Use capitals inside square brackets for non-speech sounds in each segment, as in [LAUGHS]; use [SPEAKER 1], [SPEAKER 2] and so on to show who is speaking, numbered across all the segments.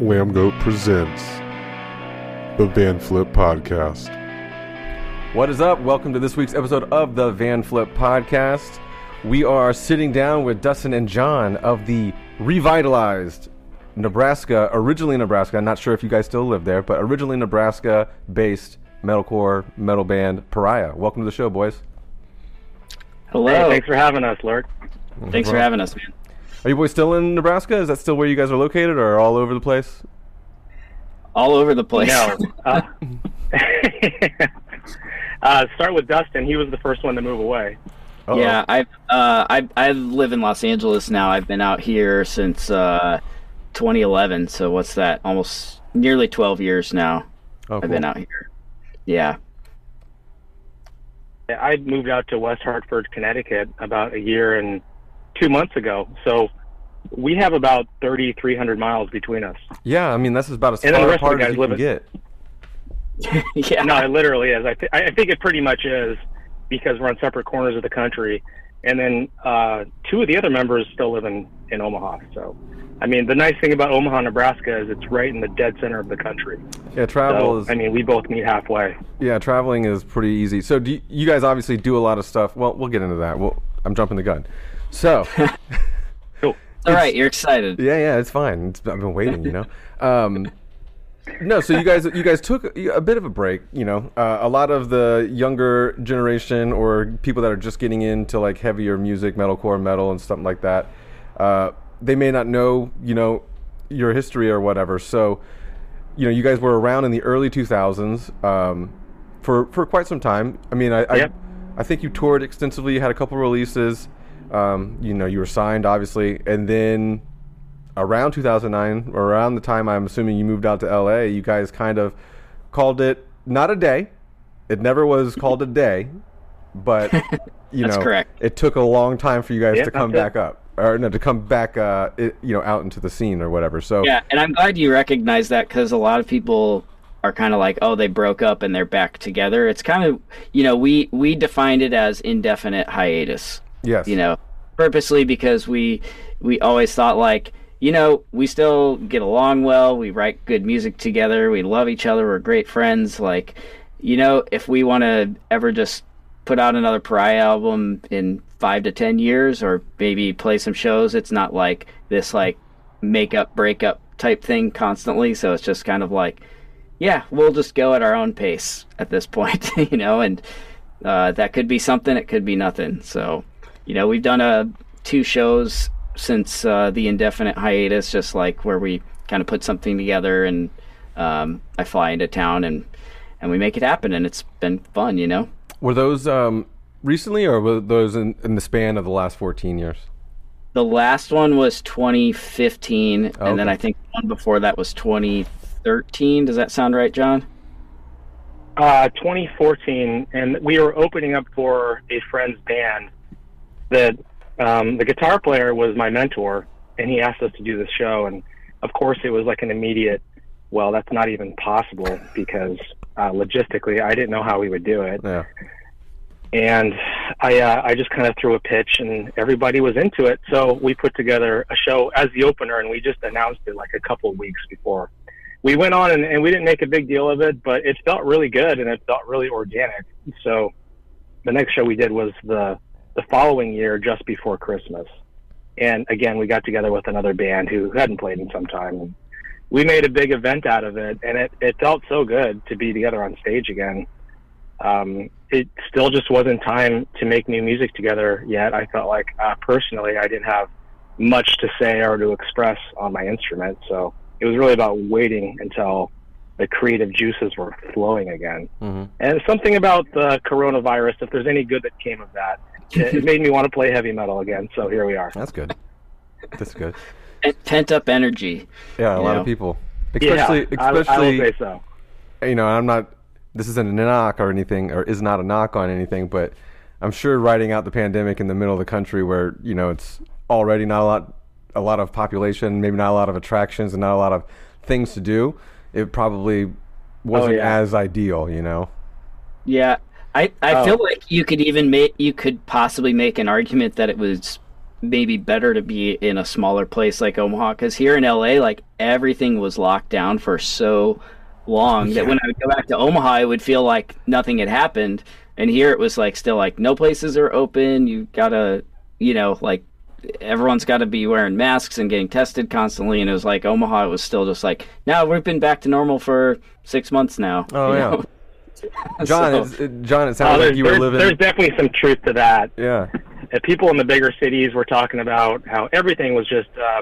[SPEAKER 1] Lambgoat presents the Vanflip Podcast.
[SPEAKER 2] What is up? Welcome to this week's episode of the Vanflip Podcast. We are sitting down with Dustin and John of the revitalized Nebraska, originally Nebraska. I'm not sure if you guys still live there, but originally Nebraska based metalcore metal band Paria. Welcome to the show, boys.
[SPEAKER 3] Hello.
[SPEAKER 4] Hey, thanks for having us, Lord.
[SPEAKER 3] Thanks for having us, man.
[SPEAKER 2] Are you boys still in Nebraska? Is that still where you guys are located or all over the place?
[SPEAKER 3] All over the place.
[SPEAKER 4] No. [LAUGHS] Uh, [LAUGHS] uh, start with Dustin. He was the first one to move away.
[SPEAKER 2] Uh-oh.
[SPEAKER 3] Yeah, I've uh, I I live in Los Angeles now. I've been out here since uh, 2011. So what's that? Almost nearly 12 years now.
[SPEAKER 2] Oh,
[SPEAKER 3] I've
[SPEAKER 2] cool.
[SPEAKER 3] been out here. Yeah.
[SPEAKER 4] I moved out to West Hartford, Connecticut about a year and two months ago. So we have about 3,300 miles between us.
[SPEAKER 2] Yeah, I mean that's about as
[SPEAKER 4] And
[SPEAKER 2] far
[SPEAKER 4] rest of the
[SPEAKER 2] apart as you
[SPEAKER 4] live
[SPEAKER 2] can get. [LAUGHS]
[SPEAKER 3] yeah.
[SPEAKER 4] No, it literally is. I, th- I think it pretty much is because we're on separate corners of the country. And then uh, two of the other members still live in, in Omaha. So, I mean, the nice thing about Omaha, Nebraska is it's right in the dead center of the country.
[SPEAKER 2] Yeah, travel
[SPEAKER 4] So,
[SPEAKER 2] is
[SPEAKER 4] I mean, we both meet halfway.
[SPEAKER 2] Yeah, traveling is pretty easy. So do you, you guys obviously do a lot of stuff. Well, we'll get into that. Well, I'm jumping the gun. So [LAUGHS]
[SPEAKER 4] Cool.
[SPEAKER 3] All right, you're excited.
[SPEAKER 2] yeah, yeah, it's fine. It's, I've been waiting, you know. Um, no, so you guys you guys took a bit of a break. You know, uh, a lot of the younger generation or people that are just getting into like heavier music, metalcore, metal, and something like that. Uh, they may not know, you know, your history or whatever. So, you know, you guys were around in the early 2000s um, for for quite some time. I mean, I
[SPEAKER 4] Yep.
[SPEAKER 2] I, I think you toured extensively. You had a couple releases. Um, you know, you were signed, obviously, and then around 2009, around the time I'm assuming you moved out to LA, you guys kind of called it not a day. It never was called a day, but [LAUGHS] you know,
[SPEAKER 3] correct.
[SPEAKER 2] it took a long time for you guys
[SPEAKER 4] Yeah,
[SPEAKER 2] to come back up, or no, to come back, uh, it, you know, out into the scene or whatever. So
[SPEAKER 3] Yeah, and I'm glad you recognize that because a lot of people are kind of like, oh, they broke up and they're back together. It's kind of, you know, we we defined it as indefinite hiatus.
[SPEAKER 2] Yes,
[SPEAKER 3] you know purposely because we we always thought like you know we still get along well we write good music together we love each other we're great friends like you know if we want to ever just put out another Paria album in five to ten years or maybe play some shows it's not like this like make up break up type thing constantly. So it's just kind of like yeah we'll just go at our own pace at this [LAUGHS] point you know and uh, that could be something it could be nothing. So you know we've done uh, two shows since uh, the indefinite hiatus just like where we kind of put something together and um, i fly into town and and we make it happen and it's been fun you know
[SPEAKER 2] were those um, recently, or were those in, in the span of the last 14 years?
[SPEAKER 3] the last one was 2015 and then i think one before that was 2013 does that sound right john
[SPEAKER 4] Uh, 2014, and we were opening up for a friend's band. That um, the guitar player was my mentor, and he asked us to do this show. And of course, it was like an immediate. Well, that's not even possible because uh, logistically, I didn't know how we would do it.
[SPEAKER 2] Yeah.
[SPEAKER 4] and I uh, I just kind of threw a pitch, and everybody was into it. So we put together a show as the opener, and we just announced it like a couple of weeks before. We went on, and, and we didn't make a big deal of it, but it felt really good, and it felt really organic. So the next show we did was the the following year, just before Christmas, and again we got together with another band who hadn't played in some time. And we made a big event out of it, and it, it felt so good to be together on stage again um, it still just wasn't time to make new music together yet. I felt like uh, personally I didn't have much to say or to express on my instrument, so it was really about waiting until the creative juices were flowing again.
[SPEAKER 2] Mm-hmm.
[SPEAKER 4] And something about the coronavirus, if there's any good that came of that, it, it made me want to play heavy metal again. So here we are.
[SPEAKER 2] That's good. That's good. [LAUGHS]
[SPEAKER 3] Pent up energy.
[SPEAKER 2] Yeah, a lot
[SPEAKER 3] know?
[SPEAKER 2] of people, especially
[SPEAKER 4] yeah, I, I will
[SPEAKER 2] especially
[SPEAKER 4] say so.
[SPEAKER 2] you know, I'm not. This isn't a knock or anything, or is not a knock on anything, but I'm sure riding out the pandemic in the middle of the country, where you know it's already not a lot, a lot of population, maybe not a lot of attractions, and not a lot of things to do. It probably oh, wasn't
[SPEAKER 4] Oh, yeah.
[SPEAKER 2] as ideal, you know.
[SPEAKER 3] Yeah, I, I
[SPEAKER 4] Oh.
[SPEAKER 3] feel like you could even make you could possibly make an argument that it was maybe better to be in a smaller place like Omaha because here in LA, like everything was locked down for so long that when I would go back to Omaha, it would feel like nothing had happened, and here it was like still like no places are open. You gotta, you know, like everyone's got to be wearing masks and getting tested constantly, and it was like Omaha, it was still just like now we've been back to normal for six months now.
[SPEAKER 2] Oh yeah,
[SPEAKER 3] know? [LAUGHS]
[SPEAKER 2] John.
[SPEAKER 3] So-
[SPEAKER 2] it's- it, John, it sounds
[SPEAKER 4] there's,
[SPEAKER 2] like you were living.
[SPEAKER 4] there's definitely some truth to that.
[SPEAKER 2] yeah, [LAUGHS]
[SPEAKER 4] Uh, people in the bigger cities were talking about how everything was just uh,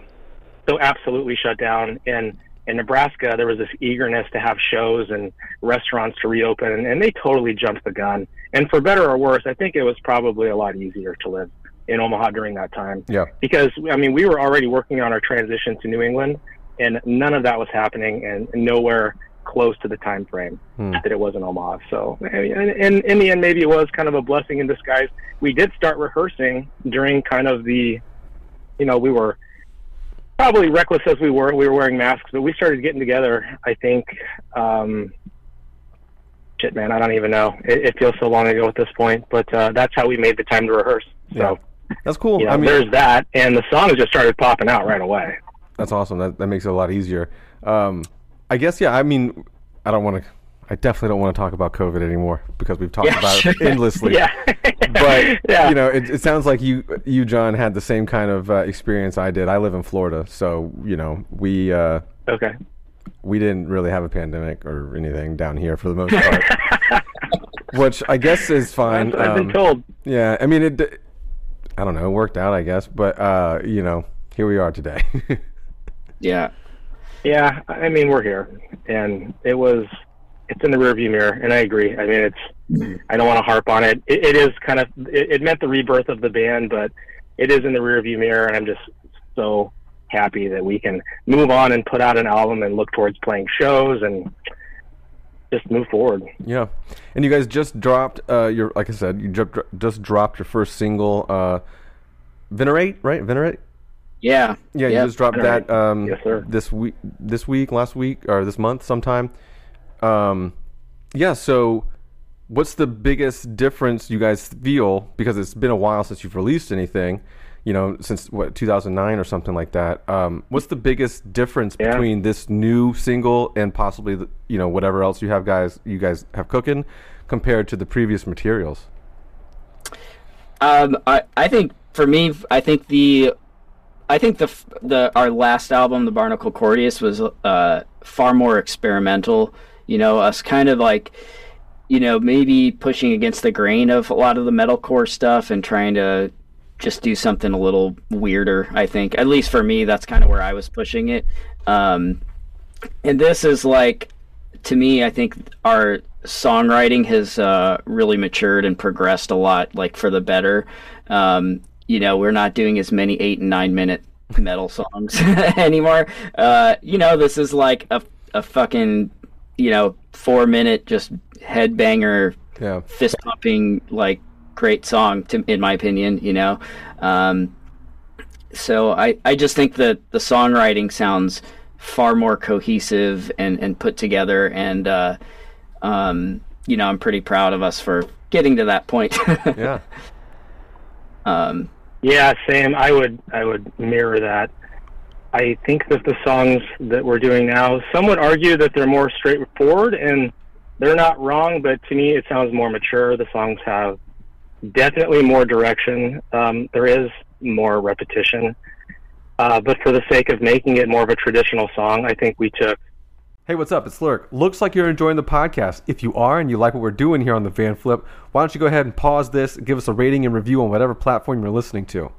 [SPEAKER 4] so absolutely shut down. And in Nebraska, there was this eagerness to have shows and restaurants to reopen, and, and they totally jumped the gun. And for better or worse, I think it was probably a lot easier to live in Omaha during that time
[SPEAKER 2] yeah,
[SPEAKER 4] because I mean we were already working on our transition to New England, and none of that was happening, and nowhere close to the time frame
[SPEAKER 2] Hmm.
[SPEAKER 4] that it was in Omaha. So, and in, in the end, maybe it was kind of a blessing in disguise. We did start rehearsing during kind of the, you know, we were probably reckless as we were. We were wearing masks, but we started getting together. I think. Um, Shit, man, I don't even know. It, it feels so long ago at this point, but uh, that's how we made the time to rehearse. So,
[SPEAKER 2] that's cool.
[SPEAKER 4] you know,
[SPEAKER 2] I mean,
[SPEAKER 4] there's that, and the songs just started popping out right away.
[SPEAKER 2] That's awesome. That that makes it a lot easier. Um, I guess yeah. I mean, I don't want to. I definitely don't want to talk about COVID anymore because we've talked
[SPEAKER 3] Yeah,
[SPEAKER 2] about it [LAUGHS] endlessly.
[SPEAKER 4] Yeah,
[SPEAKER 2] But [LAUGHS]
[SPEAKER 4] yeah,
[SPEAKER 2] you know, it, it sounds like you you John had the same kind of uh, experience I did. I live in Florida, so you know we uh,
[SPEAKER 4] okay.
[SPEAKER 2] we didn't really have a pandemic or anything down here for the most part, [LAUGHS] which I guess is fine.
[SPEAKER 4] I've, I've been
[SPEAKER 2] Um,
[SPEAKER 4] told.
[SPEAKER 2] Yeah, I mean it. I don't know. It worked out, I guess. But uh, you know, here we are today. [LAUGHS]
[SPEAKER 3] Yeah.
[SPEAKER 4] Yeah, I mean we're here, and it was it's in the rearview mirror, and I agree. I mean it's I don't want to harp on it. It, it is kind of it, it meant the rebirth of the band, but it is in the rearview mirror, and I'm just so happy that we can move on and put out an album and look towards playing shows and just move forward.
[SPEAKER 2] Yeah, and you guys just dropped uh, your like I said, you ju- just dropped your first single, uh, "Venerate," right? "Venerate."
[SPEAKER 3] Yeah.
[SPEAKER 2] Yeah,
[SPEAKER 3] Yep.
[SPEAKER 2] you just dropped
[SPEAKER 4] Venerate.
[SPEAKER 2] that um,
[SPEAKER 4] Yes, sir.
[SPEAKER 2] this week, this week, last week, or this month, sometime. Um, yeah. So, what's the biggest difference you guys feel? Because it's been a while since you've released anything. You know, since what 2009 or something like that. Um, what's the biggest difference
[SPEAKER 4] Yeah.
[SPEAKER 2] between this new single and possibly the, you know whatever else you have guys you guys have cooking compared to the previous materials?
[SPEAKER 3] Um, I, I think for me, I think the, I think the the our last album, the Barnacle Cordius, was uh, far more experimental. You know, us kind of like, you know, maybe pushing against the grain of a lot of the metalcore stuff and trying to just do something a little weirder. I think, at least for me, that's kind of where I was pushing it. Um, and this is like to me i think our songwriting has uh, really matured and progressed a lot like for the better um, you know we're not doing as many eight and nine minute metal songs [LAUGHS] anymore uh, you know this is like a, a fucking you know four minute just headbanger
[SPEAKER 2] Yeah.
[SPEAKER 3] fist pumping like great song to in my opinion you know um, so I, I just think that the songwriting sounds far more cohesive and, and put together and uh, um, you know I'm pretty proud of us for getting to that point [LAUGHS]
[SPEAKER 2] Yeah.
[SPEAKER 3] um,
[SPEAKER 4] Yeah, same. I would I would mirror that. I think that the songs that we're doing now, some would argue that they're more straightforward, and they're not wrong. But to me, it sounds more mature. The songs have definitely more direction. Um, there is more repetition, uh, but for the sake of making it more of a traditional song, I think we took
[SPEAKER 2] Hey, what's up? It's Lurk. Looks like you're enjoying the podcast. If you are and you like what we're doing here on the Vanflip, why don't you go ahead and pause this, give us a rating and review on whatever platform you're listening to.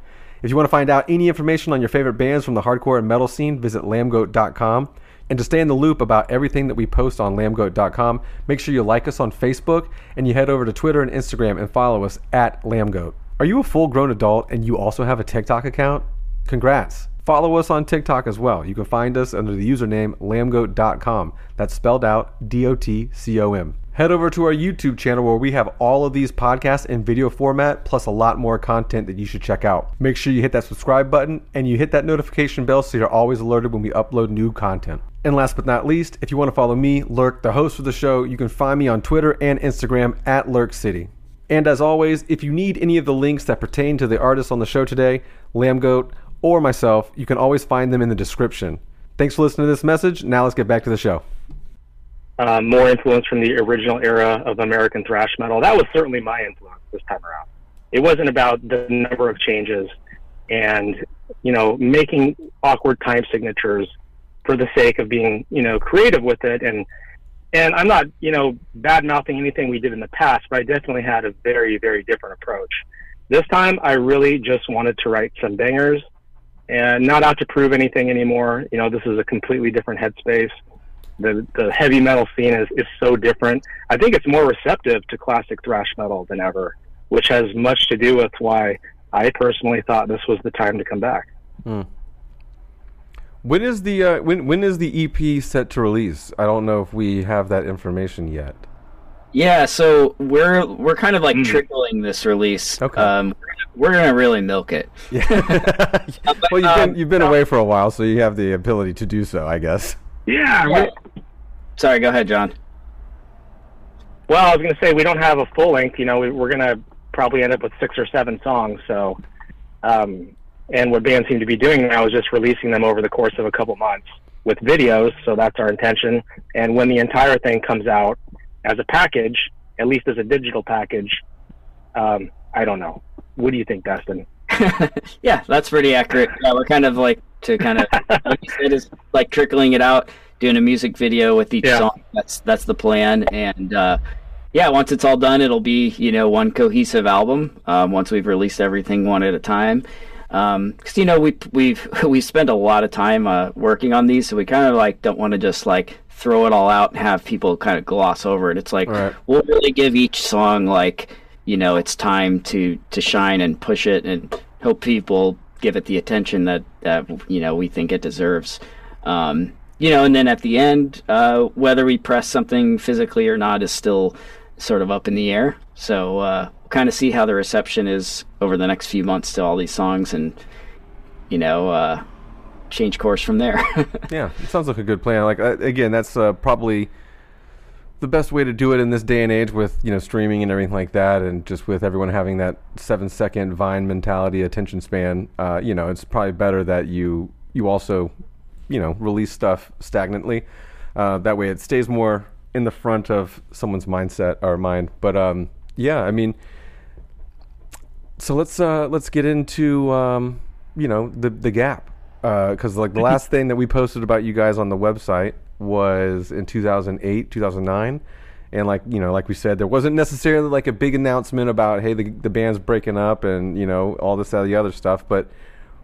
[SPEAKER 2] If you want to find out any information on your favorite bands from the hardcore and metal scene, visit lambgoat.com. And to stay in the loop about everything that we post on lambgoat.com, make sure you like us on Facebook and you head over to Twitter and Instagram and follow us at lambgoat. Are you a full grown adult and you also have a TikTok account? Congrats. Follow us on TikTok as well. You can find us under the username lambgoat.com. That's spelled out D O T C O M. Head over to our YouTube channel where we have all of these podcasts in video format, plus a lot more content that you should check out. Make sure you hit that subscribe button and you hit that notification bell so you're always alerted when we upload new content. And last but not least, if you want to follow me, Lurk, the host of the show, you can find me on Twitter and Instagram at Lurk City. And as always, if you need any of the links that pertain to the artists on the show today, Lambgoat, or myself, you can always find them in the description. Thanks for listening to this message. Now let's get back to the show
[SPEAKER 4] uh, more influence from the original era of American thrash metal. That was certainly my influence this time around. It wasn't about the number of changes and you know making awkward time signatures for the sake of being you know creative with it and and I'm not you know bad mouthing anything we did in the past, but I definitely had a very very different approach. This time, I really just wanted to write some bangers and not out to prove anything anymore. You know, this is a completely different headspace the the heavy metal scene is, is so different. I think it's more receptive to classic thrash metal than ever, which has much to do with why I personally thought this was the time to come back. Hmm.
[SPEAKER 2] When is the uh, when when is the EP set to release? I don't know if we have that information yet.
[SPEAKER 3] Yeah, so we're we're kind of like mm. trickling this release. Okay. Um, we're gonna really milk it. [LAUGHS] Yeah. [LAUGHS]
[SPEAKER 2] well, you've been you've been um, away for a while, so you have the ability to do so, I guess.
[SPEAKER 4] Yeah. yeah.
[SPEAKER 3] Sorry, go ahead, John.
[SPEAKER 4] Well, I was going to say we don't have a full length. You know, we, are going to probably end up with six or seven songs. So, um, and what bands seem to be doing now is just releasing them over the course of a couple months with videos. So that's our intention. And when the entire thing comes out as a package, at least as a digital package, um, I don't know. What do you think, Dustin? [LAUGHS] [LAUGHS]
[SPEAKER 3] yeah, that's pretty accurate. Yeah, we're kind of like to kind of like you said is like trickling it out, doing a music video with each yeah. song. That's that's the plan, and uh, yeah, once it's all done, it'll be you know one cohesive album. Um, once we've released everything one at a time, because um, you know we we've [LAUGHS] we spent a lot of time uh, working on these, so we kind of like don't want to just like throw it all out and have people kind of gloss over it. It's like right. we'll really give each song like you know it's time to to shine and push it and hope people give it the attention that that you know we think it deserves. Um, you know, and then at the end, uh, whether we press something physically or not is still sort of up in the air. So uh, we'll kind of see how the reception is over the next few months to all these songs, and you know, uh, change course from there. [LAUGHS]
[SPEAKER 2] yeah, it sounds like a good plan. Like uh, again, that's uh, probably the best way to do it in this day and age with you know streaming and everything like that, and just with everyone having that seven second Vine mentality attention span. Uh, you know, it's probably better that you you also you know release stuff stagnantly. Uh, that way, it stays more in the front of someone's mindset or mind. But um, yeah, I mean, so let's uh, let's get into um, you know the the gap because uh, like the last thing that we posted about you guys on the website was in 2008, 2009. And like you know, like we said, there wasn't necessarily like a big announcement about hey the the band's breaking up and you know all this that the other stuff. But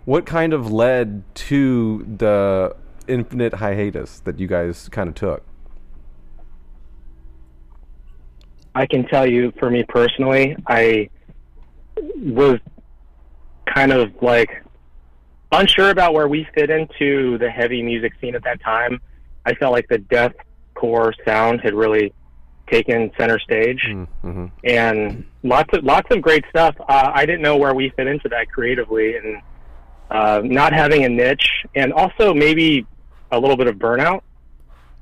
[SPEAKER 2] what kind of led to the infinite hiatus that you guys kind of took?
[SPEAKER 4] I can tell you, for me personally, I was kind of like unsure about where we fit into the heavy music scene at that time. I felt like the death core sound had really taken center stage, mm-hmm. and lots of lots of great stuff. Uh, I didn't know where we fit into that creatively, and uh, not having a niche, and also maybe a little bit of burnout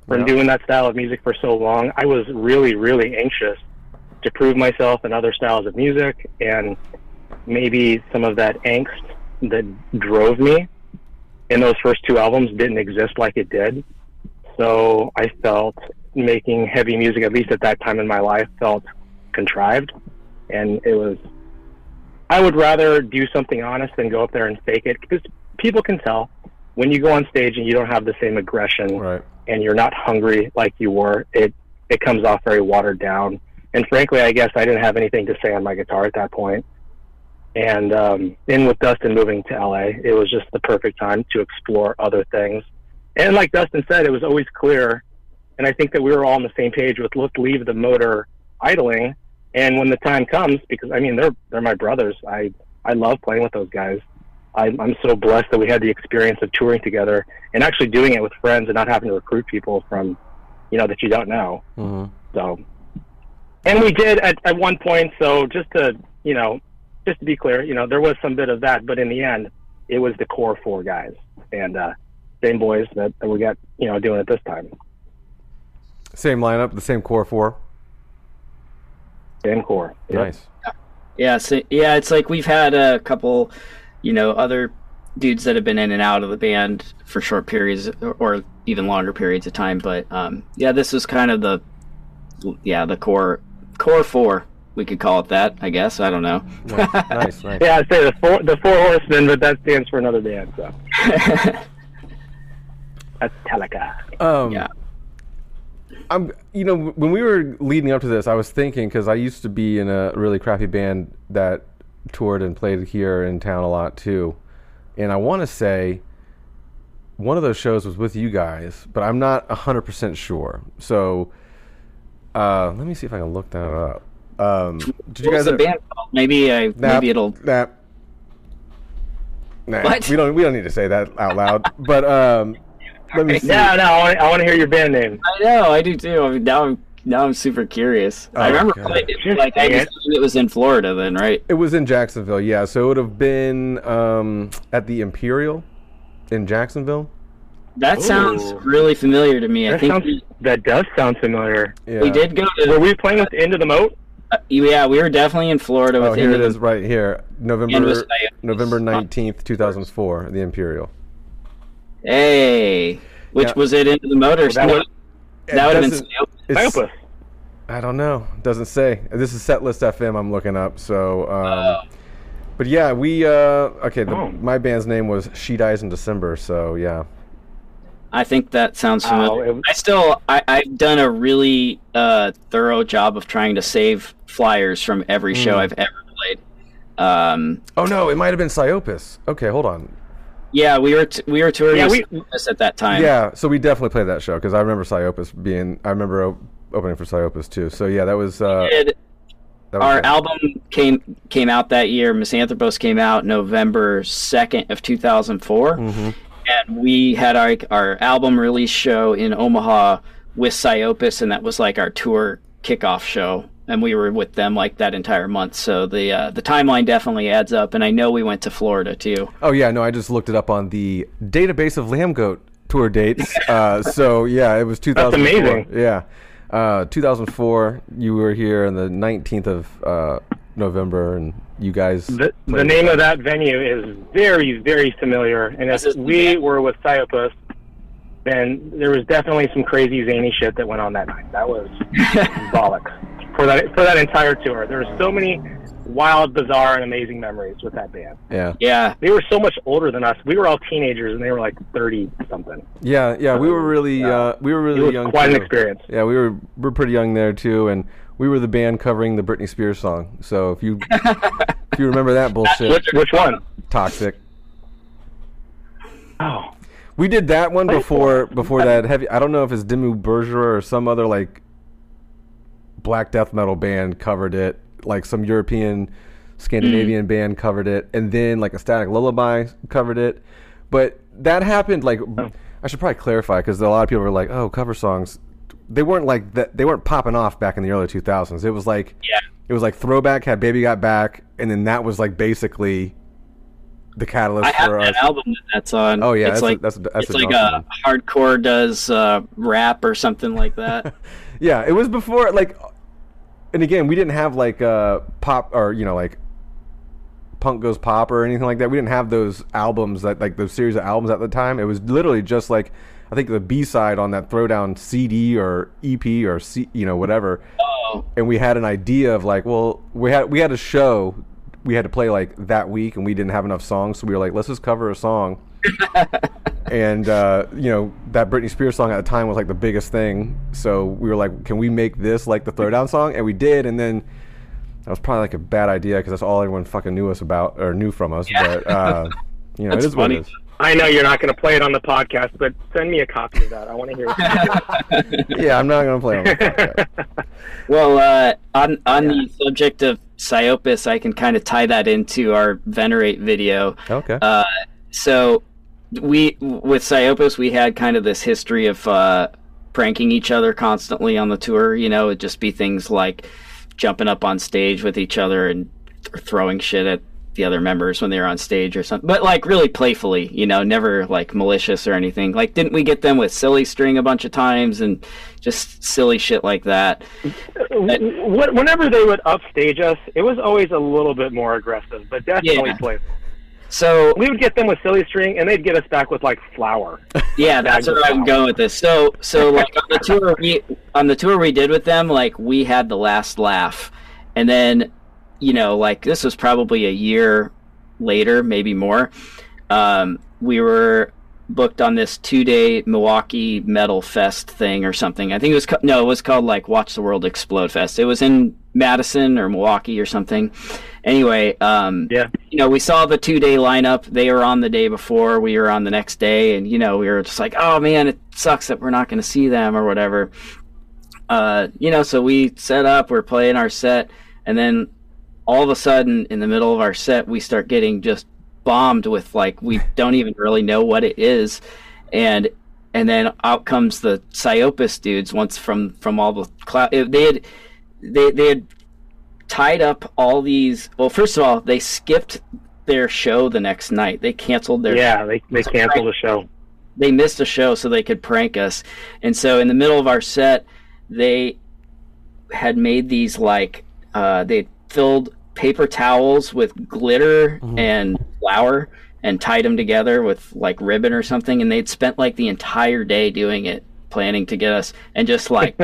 [SPEAKER 4] from yeah. doing that style of music for so long. I was really, really anxious to prove myself in other styles of music, and maybe some of that angst that drove me in those first two albums didn't exist like it did. So I felt making heavy music, at least at that time in my life, felt contrived. And it was, I would rather do something honest than go up there and fake it because people can tell when you go on stage and you don't have the same aggression
[SPEAKER 2] right.
[SPEAKER 4] and you're not hungry like you were, it, it comes off very watered down. And frankly, I guess I didn't have anything to say on my guitar at that point. And um, in with Dustin moving to LA, it was just the perfect time to explore other things And like Dustin said, it was always clear, and I think that we were all on the same page with let's leave the motor idling, and when the time comes, because I mean they're they're my brothers. I I love playing with those guys. I'm, I'm so blessed that we had the experience of touring together and actually doing it with friends and not having to recruit people from, you know, that you don't know.
[SPEAKER 2] Mhm.
[SPEAKER 4] So, and we did at, at one point. So just to, you know, just to be clear, you know, there was some bit of that, but in the end, it was the core four guys and uh, same boys that, that we got, you know, doing it this time.
[SPEAKER 2] Same lineup, the same core four.
[SPEAKER 4] Same core. Yep.
[SPEAKER 2] Nice.
[SPEAKER 3] Yeah, so, yeah, it's like we've had a couple, you know, other dudes that have been in and out of the band for short periods or, or even longer periods of time. But um, yeah, this is kind of the, yeah, the core core four. We could call it that, I guess. I don't know.
[SPEAKER 2] Nice, [LAUGHS] nice, nice.
[SPEAKER 4] Yeah, I'd say the four, the four horsemen, but that stands for another band. So [LAUGHS] that's Metallica.
[SPEAKER 2] Um,
[SPEAKER 3] Yeah.
[SPEAKER 2] I'm, you know, when we were leading up to this, I was thinking because I used to be in a really crappy band that toured and played here in town a lot too, and I want to say one of those shows was with you guys, but I'm not hundred percent sure. So uh, let me see if I can look that up. Um, did you guys ever-
[SPEAKER 3] band called? Maybe I
[SPEAKER 2] Nah,
[SPEAKER 3] maybe it'll.
[SPEAKER 2] Nah. Nah,
[SPEAKER 3] What?
[SPEAKER 2] we don't we don't need to say that out loud. [LAUGHS] but um, let me see.
[SPEAKER 4] No, no, I want, I want to hear your band name.
[SPEAKER 3] I know, I do too. I mean, now I'm now I'm super curious. I
[SPEAKER 2] Oh,
[SPEAKER 3] remember
[SPEAKER 2] God.
[SPEAKER 3] playing it, like I
[SPEAKER 4] dang
[SPEAKER 3] just knew it was in Florida then, right?
[SPEAKER 2] It was in Jacksonville, yeah. So it would have been um, at the Imperial in Jacksonville.
[SPEAKER 3] That sounds really familiar to me. I
[SPEAKER 4] That
[SPEAKER 3] think
[SPEAKER 4] sounds
[SPEAKER 3] we,
[SPEAKER 4] that does sound familiar.
[SPEAKER 2] Yeah.
[SPEAKER 3] we did go to.
[SPEAKER 4] Were we playing with Into the Moat?
[SPEAKER 3] Uh, yeah, we were definitely in Florida
[SPEAKER 2] Oh,
[SPEAKER 3] with
[SPEAKER 2] here it
[SPEAKER 3] Into
[SPEAKER 2] is,
[SPEAKER 3] the-
[SPEAKER 2] right here, November. November nineteenth, two thousand four, the Imperial.
[SPEAKER 3] Hey, which
[SPEAKER 2] Yeah.
[SPEAKER 3] was it into the motors?
[SPEAKER 4] That
[SPEAKER 3] No, that would have been.
[SPEAKER 2] doesn't-
[SPEAKER 3] Psyopus.
[SPEAKER 2] It's-
[SPEAKER 4] Psyopus.
[SPEAKER 2] I don't know. It doesn't say. This is Setlist FM. I'm looking up. So, um,
[SPEAKER 3] Oh.
[SPEAKER 2] but yeah, we uh, okay. The,
[SPEAKER 4] Oh.
[SPEAKER 2] My band's name was She Dies in December. So yeah,
[SPEAKER 3] I think that sounds
[SPEAKER 4] Oh,
[SPEAKER 3] familiar.
[SPEAKER 4] it was-
[SPEAKER 3] I still, I, I've done a really uh, thorough job of trying to save flyers from every show
[SPEAKER 2] Hmm.
[SPEAKER 3] I've ever played. Um,
[SPEAKER 2] Oh no, it might have been Psyopus. Okay, hold on.
[SPEAKER 3] Yeah, we were t- we were touring
[SPEAKER 4] Yeah, we-
[SPEAKER 3] at that time.
[SPEAKER 2] Yeah, so we definitely played that show because I remember Psyopus being. I remember opening for Psyopus too. So yeah, that was. Uh,
[SPEAKER 3] Did-
[SPEAKER 2] that was
[SPEAKER 3] our
[SPEAKER 2] good.
[SPEAKER 3] album came came out that year. Misanthropos came out November second of two thousand four,
[SPEAKER 2] Mm-hmm.
[SPEAKER 3] and we had our our album release show in Omaha with Psyopus, and that was like our tour kickoff show. And we were with them like that entire month, so the uh, the timeline definitely adds up. And I know we went to Florida too.
[SPEAKER 2] Oh yeah, no, I just looked it up on the database of Lambgoat tour dates. [LAUGHS] uh, so yeah, it was 2004.
[SPEAKER 4] amazing.
[SPEAKER 2] Yeah, uh, 2004. You were here on the 19th of uh, November, and you guys.
[SPEAKER 4] The, the name of that venue is very, very familiar. And if
[SPEAKER 3] This is-
[SPEAKER 4] we were with Psyopus, then there was definitely some crazy zany shit that went on that night. That was [LAUGHS] bollocks for that for that entire tour. There were so many wild, bizarre, and amazing memories with that band.
[SPEAKER 2] Yeah,
[SPEAKER 3] Yeah,
[SPEAKER 4] They were so much older than us. We were all teenagers, and they were like thirty something.
[SPEAKER 2] yeah, yeah. We were really, uh, we were
[SPEAKER 4] It
[SPEAKER 2] really
[SPEAKER 4] was
[SPEAKER 2] young.
[SPEAKER 4] quite an experience.
[SPEAKER 2] Yeah, we were we were pretty young there too, and we were the band covering the Britney Spears song. So if you if you remember that bullshit,
[SPEAKER 4] Which which one?
[SPEAKER 2] toxic.
[SPEAKER 4] Oh,
[SPEAKER 2] We did that one before before that heavy. I don't know if it's Dimmu Borgir or some other like black death metal band covered it, like some European Scandinavian band covered it, and then like a Static Lullaby covered it. But that happened like I should probably clarify because a lot of people were like, "Oh, cover songs." They weren't like that. They weren't popping off back in the early 2000s. It was like
[SPEAKER 3] yeah.
[SPEAKER 2] it was like throwback had Baby Got Back, and then that was like basically the catalyst
[SPEAKER 3] I have
[SPEAKER 2] for
[SPEAKER 3] that
[SPEAKER 2] us.
[SPEAKER 3] album that that's on.
[SPEAKER 2] Oh, yeah,
[SPEAKER 3] it's
[SPEAKER 2] that's a-
[SPEAKER 3] like
[SPEAKER 2] that's a- that's
[SPEAKER 3] it's like a hardcore does uh, rap or something like that. [LAUGHS]
[SPEAKER 2] Yeah, it was before like, and again, we didn't have like uh pop or you know like punk goes pop or anything like that. We didn't have those albums that like those series of albums at the time. It was literally just like I think the B side on that Throwdown CD or EP or C, you know whatever.
[SPEAKER 3] oh,
[SPEAKER 2] And we had an idea of like, well, we had we had a show we had to play like that week, and we didn't have enough songs, so we were like, let's just cover a song. [LAUGHS] and uh, you know that Britney Spears song at the time was like the biggest thing. So we were like, can we make this like the Throwdown song? And we did. And then that was probably like a bad idea because that's all everyone fucking knew us about or knew from us.
[SPEAKER 3] Yeah.
[SPEAKER 2] But uh, you know,
[SPEAKER 3] That's
[SPEAKER 2] it is what
[SPEAKER 3] funny.
[SPEAKER 2] it is.
[SPEAKER 4] I know you're not going to play it on the podcast, but send me a copy of that. I want to hear it. [LAUGHS]
[SPEAKER 2] yeah, I'm not gonna play on. The podcast. [LAUGHS]
[SPEAKER 3] Well, uh, on on the subject of Psyopus, I can kind of tie that into our Venerate video.
[SPEAKER 2] Okay.
[SPEAKER 3] Uh, so we with Psyopus, we had kind of this history of uh, pranking each other constantly on the tour. You know, it'd just be things like jumping up on stage with each other and th- throwing shit at the other members when they were on stage or something. But like really playfully, you know, never like malicious or anything. Like, didn't we get them with silly string a bunch of times and just silly shit like that?
[SPEAKER 4] Wh- Whenever they would upstage us, it was always a little bit more aggressive, but definitely
[SPEAKER 3] Yeah.
[SPEAKER 4] playful.
[SPEAKER 3] So
[SPEAKER 4] We would get them with silly string, and they'd get us back with like flour.
[SPEAKER 3] Yeah, that's where I'm going with this. So, so like on the tour we on the tour we did with them, like we had the last laugh, and then, you know, like this was probably a year later, maybe more. Um, we were booked on this two day Milwaukee Metal Fest thing or something. I think it was no, it was called like Watch the World Explode Fest. It was in Madison or Milwaukee or something. Anyway, um,
[SPEAKER 4] Yeah.
[SPEAKER 3] you know, we saw the two day lineup. They were on the day before, we were on the next day, and you know, we were just like, oh man, it sucks that we're not going to see them or whatever. Uh, you know, so we set up, we're playing our set, and then all of a sudden, in the middle of our set, we start getting just bombed with like we [LAUGHS] don't even really know what it is, and and then out comes the Psyopus dudes once from from all the cloud. They had they they had tied up all these. Well, first of all, they skipped their show the next night. They canceled their
[SPEAKER 4] Yeah, they they canceled the show.
[SPEAKER 3] they missed a show so they could prank us. And so in the middle of our set, they had made these like uh, they filled paper towels with glitter and flour and tied them together with like ribbon or something. And they'd spent like the entire day doing it, planning to get us, and just [LAUGHS] like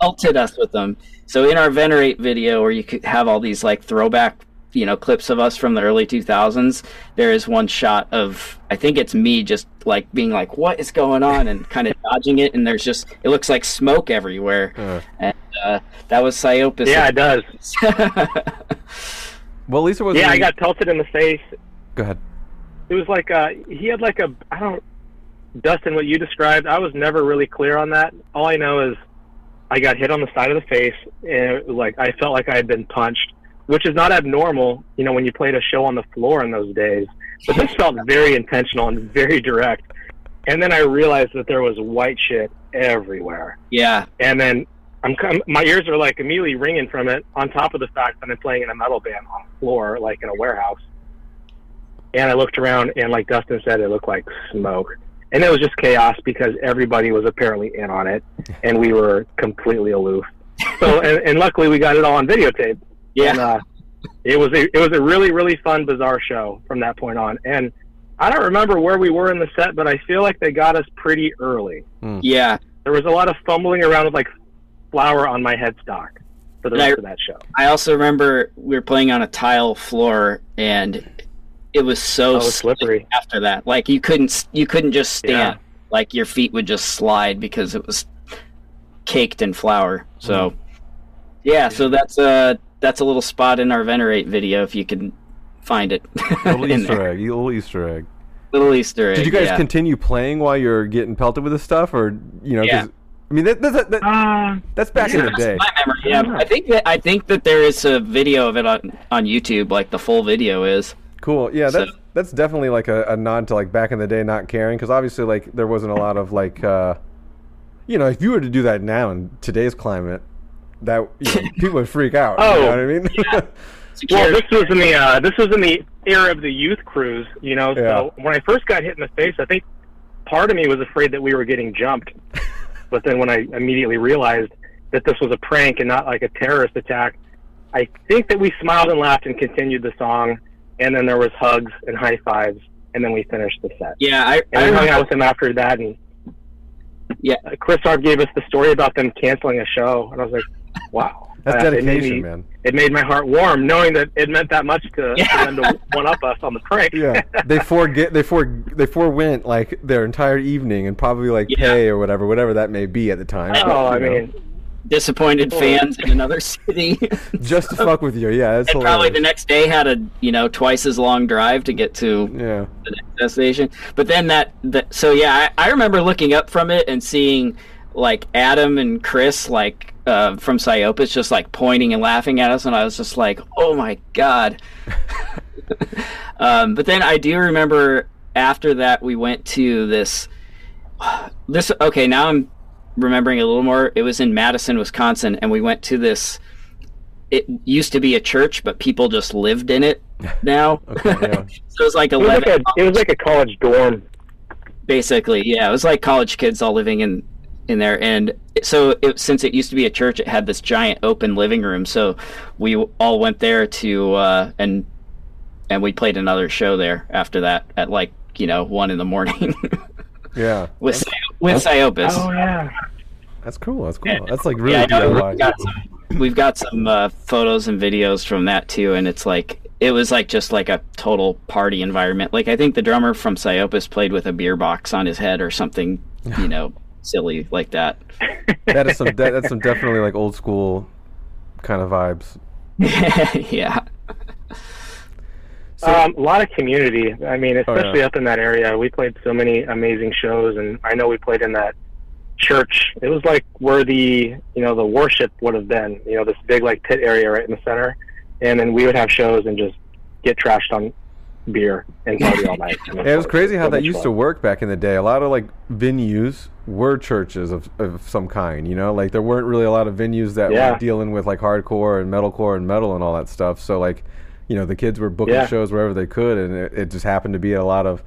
[SPEAKER 3] pelted us with them. So in our Venerate video, where you could have all these like throwback, you know, clips of us from the early 2000s, there is one shot of I think it's me just like being like, "What is going on?" and kind of [LAUGHS] dodging it, and there's just it looks like smoke everywhere, and uh, that was Psyopus.
[SPEAKER 4] Yeah, it does. [LAUGHS]
[SPEAKER 2] Well, Lisa was.
[SPEAKER 4] Yeah, I got pelted in the face.
[SPEAKER 2] Go ahead.
[SPEAKER 4] It was like uh he had like a I don't Dustin what you described. I was never really clear on that. All I know is I got hit on the side of the face and it was like I felt like I had been punched, which is not abnormal, you know, when you played a show on the floor in those days. But this felt very intentional and very direct. And then I realized that there was white shit everywhere.
[SPEAKER 3] yeah,
[SPEAKER 4] and then I'm my ears are like immediately ringing from it. On top of the fact that I'm playing in a metal band on the floor, like in a warehouse. And I looked around, and like Dustin said, it looked like smoke, and it was just chaos because everybody was apparently in on it, and we were completely aloof. So, [LAUGHS] and, and luckily we got it all on videotape.
[SPEAKER 3] yeah.
[SPEAKER 4] And, uh, it was a it was a really really fun bizarre show from that point on, and I don't remember where we were in the set, but I feel like they got us pretty early
[SPEAKER 3] yeah.
[SPEAKER 4] there was a lot of fumbling around with like flour on my headstock for the
[SPEAKER 3] And I-
[SPEAKER 4] of that show.
[SPEAKER 3] I also remember we were playing on a tile floor, and it was so
[SPEAKER 4] Oh, slippery.
[SPEAKER 3] after that. Like you couldn't you couldn't just stand.
[SPEAKER 4] Yeah.
[SPEAKER 3] Like your feet would just slide because it was caked in flour. So
[SPEAKER 4] Mm-hmm.
[SPEAKER 3] yeah, so that's a that's a little spot in our venerate video if you can find it.
[SPEAKER 2] Little [LAUGHS] Easter
[SPEAKER 3] there.
[SPEAKER 2] egg. Little Easter egg.
[SPEAKER 3] Little Easter egg.
[SPEAKER 2] Did you guys
[SPEAKER 3] yeah.
[SPEAKER 2] continue playing while you're getting pelted with this stuff, or you know?
[SPEAKER 3] Yeah.
[SPEAKER 2] I mean, that, that, that,
[SPEAKER 4] Uh,
[SPEAKER 2] that's back in the day.
[SPEAKER 3] My memory, yeah. I think that I think that there is a video of it on on YouTube, like the full video is.
[SPEAKER 2] Cool. Yeah, that's
[SPEAKER 3] So-
[SPEAKER 2] that's definitely like a, a nod to like back in the day not caring because obviously like there wasn't a lot of like uh, you know if you were to do that now in today's climate that you know, [LAUGHS] people would freak out.
[SPEAKER 4] oh, you
[SPEAKER 2] know what I mean? [LAUGHS]
[SPEAKER 4] well, this was in the uh, this was in the era of the youth cruise, you know. So
[SPEAKER 2] Yeah.
[SPEAKER 4] when I first got hit in the face, I think part of me was afraid that we were getting jumped. [LAUGHS] but then when I immediately realized that this was a prank and not like a terrorist attack, I think that we smiled and laughed and continued the song. And then there was hugs and high fives, and then we finished the set.
[SPEAKER 3] Yeah, I,
[SPEAKER 4] And
[SPEAKER 3] I
[SPEAKER 4] we hung out with him after that, and
[SPEAKER 3] Yeah.
[SPEAKER 4] uh, Chris Arp gave us the story about them canceling a show, and I was like, "Wow,
[SPEAKER 2] That's
[SPEAKER 4] Uh, it
[SPEAKER 2] dedication,
[SPEAKER 4] me-
[SPEAKER 2] man.
[SPEAKER 4] It made my heart warm knowing that it meant that much to,
[SPEAKER 3] Yeah.
[SPEAKER 4] for them to one up us on the prank.
[SPEAKER 2] Yeah, they forget they for they forewent like their entire evening and probably like
[SPEAKER 3] Yeah.
[SPEAKER 2] pay or whatever, whatever that may be at the time.
[SPEAKER 4] oh, I
[SPEAKER 2] know.
[SPEAKER 4] mean,
[SPEAKER 3] disappointed fans in another [LAUGHS] city.
[SPEAKER 2] Just to fuck with you, yeah.
[SPEAKER 3] And probably the next day had a you know twice as long drive to get to
[SPEAKER 2] Yeah.
[SPEAKER 3] the next destination. But then that, that so yeah, I, I remember looking up from it and seeing like Adam and Chris like uh, from Psyopus just like pointing and laughing at us, and I was just like, oh my god. [LAUGHS] um, but then I do remember after that we went to this this okay now I'm remembering a little more. It was in Madison, Wisconsin, and we went to this. It used to be a church, but people just lived in it [LAUGHS] now.
[SPEAKER 2] Okay, yeah. [LAUGHS]
[SPEAKER 3] so it was like
[SPEAKER 4] It was like
[SPEAKER 3] eleven,
[SPEAKER 4] a it was like a college dorm.
[SPEAKER 3] basically. Yeah, it was like college kids all living in in there, and so it, since it used to be a church, it had this giant open living room. So we all went there to uh, and and we played another show there after that at like you know one in the morning [LAUGHS]
[SPEAKER 2] Yeah.
[SPEAKER 3] with with Psyopus.
[SPEAKER 4] Oh yeah.
[SPEAKER 2] That's cool. That's cool. That's like really
[SPEAKER 3] yeah,
[SPEAKER 2] DIY.
[SPEAKER 3] We've got some, we've got some uh, photos and videos from that too, and it's like it was like just like a total party environment. Like I think the drummer from Psyopus played with a beer box on his head or something, you know, [LAUGHS] silly like that.
[SPEAKER 2] that is some [LAUGHS] that, that's some definitely like old school kind of vibes. [LAUGHS]
[SPEAKER 3] yeah,
[SPEAKER 4] Um, a lot of community. I mean,
[SPEAKER 2] Oh,
[SPEAKER 4] especially
[SPEAKER 2] yeah.
[SPEAKER 4] up in that area. We played so many amazing shows, and I know we played in that church. It was like where the you know the worship would have been. You know, this big like pit area right in the center, and then we would have shows and just get trashed on beer and party all night. [LAUGHS]
[SPEAKER 2] Yeah, it was crazy how that used to work back in the day. A lot of like venues were churches of, of some kind, you know? Like there weren't really a lot of venues that
[SPEAKER 4] Yeah.
[SPEAKER 2] were dealing with like hardcore and metalcore and metal and all that stuff. So like, you know, the kids were booking
[SPEAKER 4] Yeah.
[SPEAKER 2] shows wherever they could and it, it just happened to be a lot of,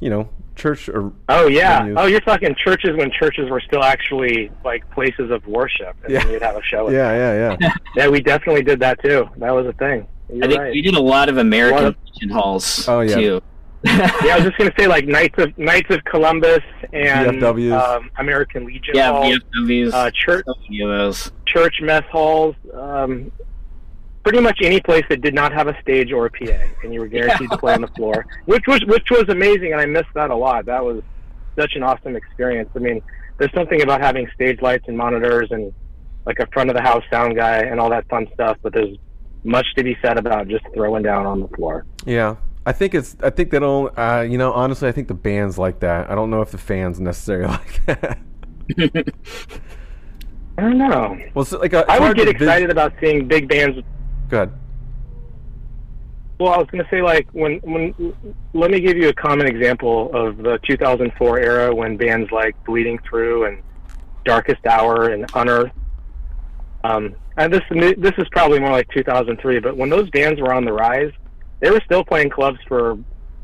[SPEAKER 2] you know, church or
[SPEAKER 4] Oh yeah.
[SPEAKER 2] venues.
[SPEAKER 4] Oh, you're talking churches when churches were still actually like places of worship, and
[SPEAKER 2] Yeah.
[SPEAKER 4] then you'd have a show. [LAUGHS]
[SPEAKER 2] Yeah, yeah, yeah. [LAUGHS]
[SPEAKER 4] Yeah, we definitely did that too. That was a thing. You're
[SPEAKER 3] I think
[SPEAKER 4] right.
[SPEAKER 3] we did a lot of American
[SPEAKER 4] What
[SPEAKER 3] Legion halls
[SPEAKER 2] Oh, yeah.
[SPEAKER 3] too. [LAUGHS]
[SPEAKER 4] yeah, I was just gonna say like Knights of Knights of Columbus and um, American Legion
[SPEAKER 3] yeah,
[SPEAKER 4] halls,
[SPEAKER 3] VFWs.
[SPEAKER 4] uh, church
[SPEAKER 3] so many of those.
[SPEAKER 4] church mess halls, um, pretty much any place that did not have a stage or a PA, and you were guaranteed to play on the floor, which was which was amazing, and I missed that a lot. That was such an awesome experience. I mean, there's something about having stage lights and monitors and like a front of the house sound guy and all that fun stuff, but there's much to be said about just throwing down on the floor.
[SPEAKER 2] Yeah. I think it's. I think they don't. Uh, you know, honestly, I think the bands like that. I don't know if the fans necessarily [LAUGHS] like that.
[SPEAKER 4] I don't know.
[SPEAKER 2] well, it's like a,
[SPEAKER 4] I would get
[SPEAKER 2] to vis-
[SPEAKER 4] excited about seeing big bands
[SPEAKER 2] Go ahead.
[SPEAKER 4] Well, I was going to say, like, when when let me give you a common example of the 2004 era when bands like Bleeding Through and Darkest Hour and Unearth. Um, and this this is probably more like 2003, but when those bands were on the rise, they were still playing clubs for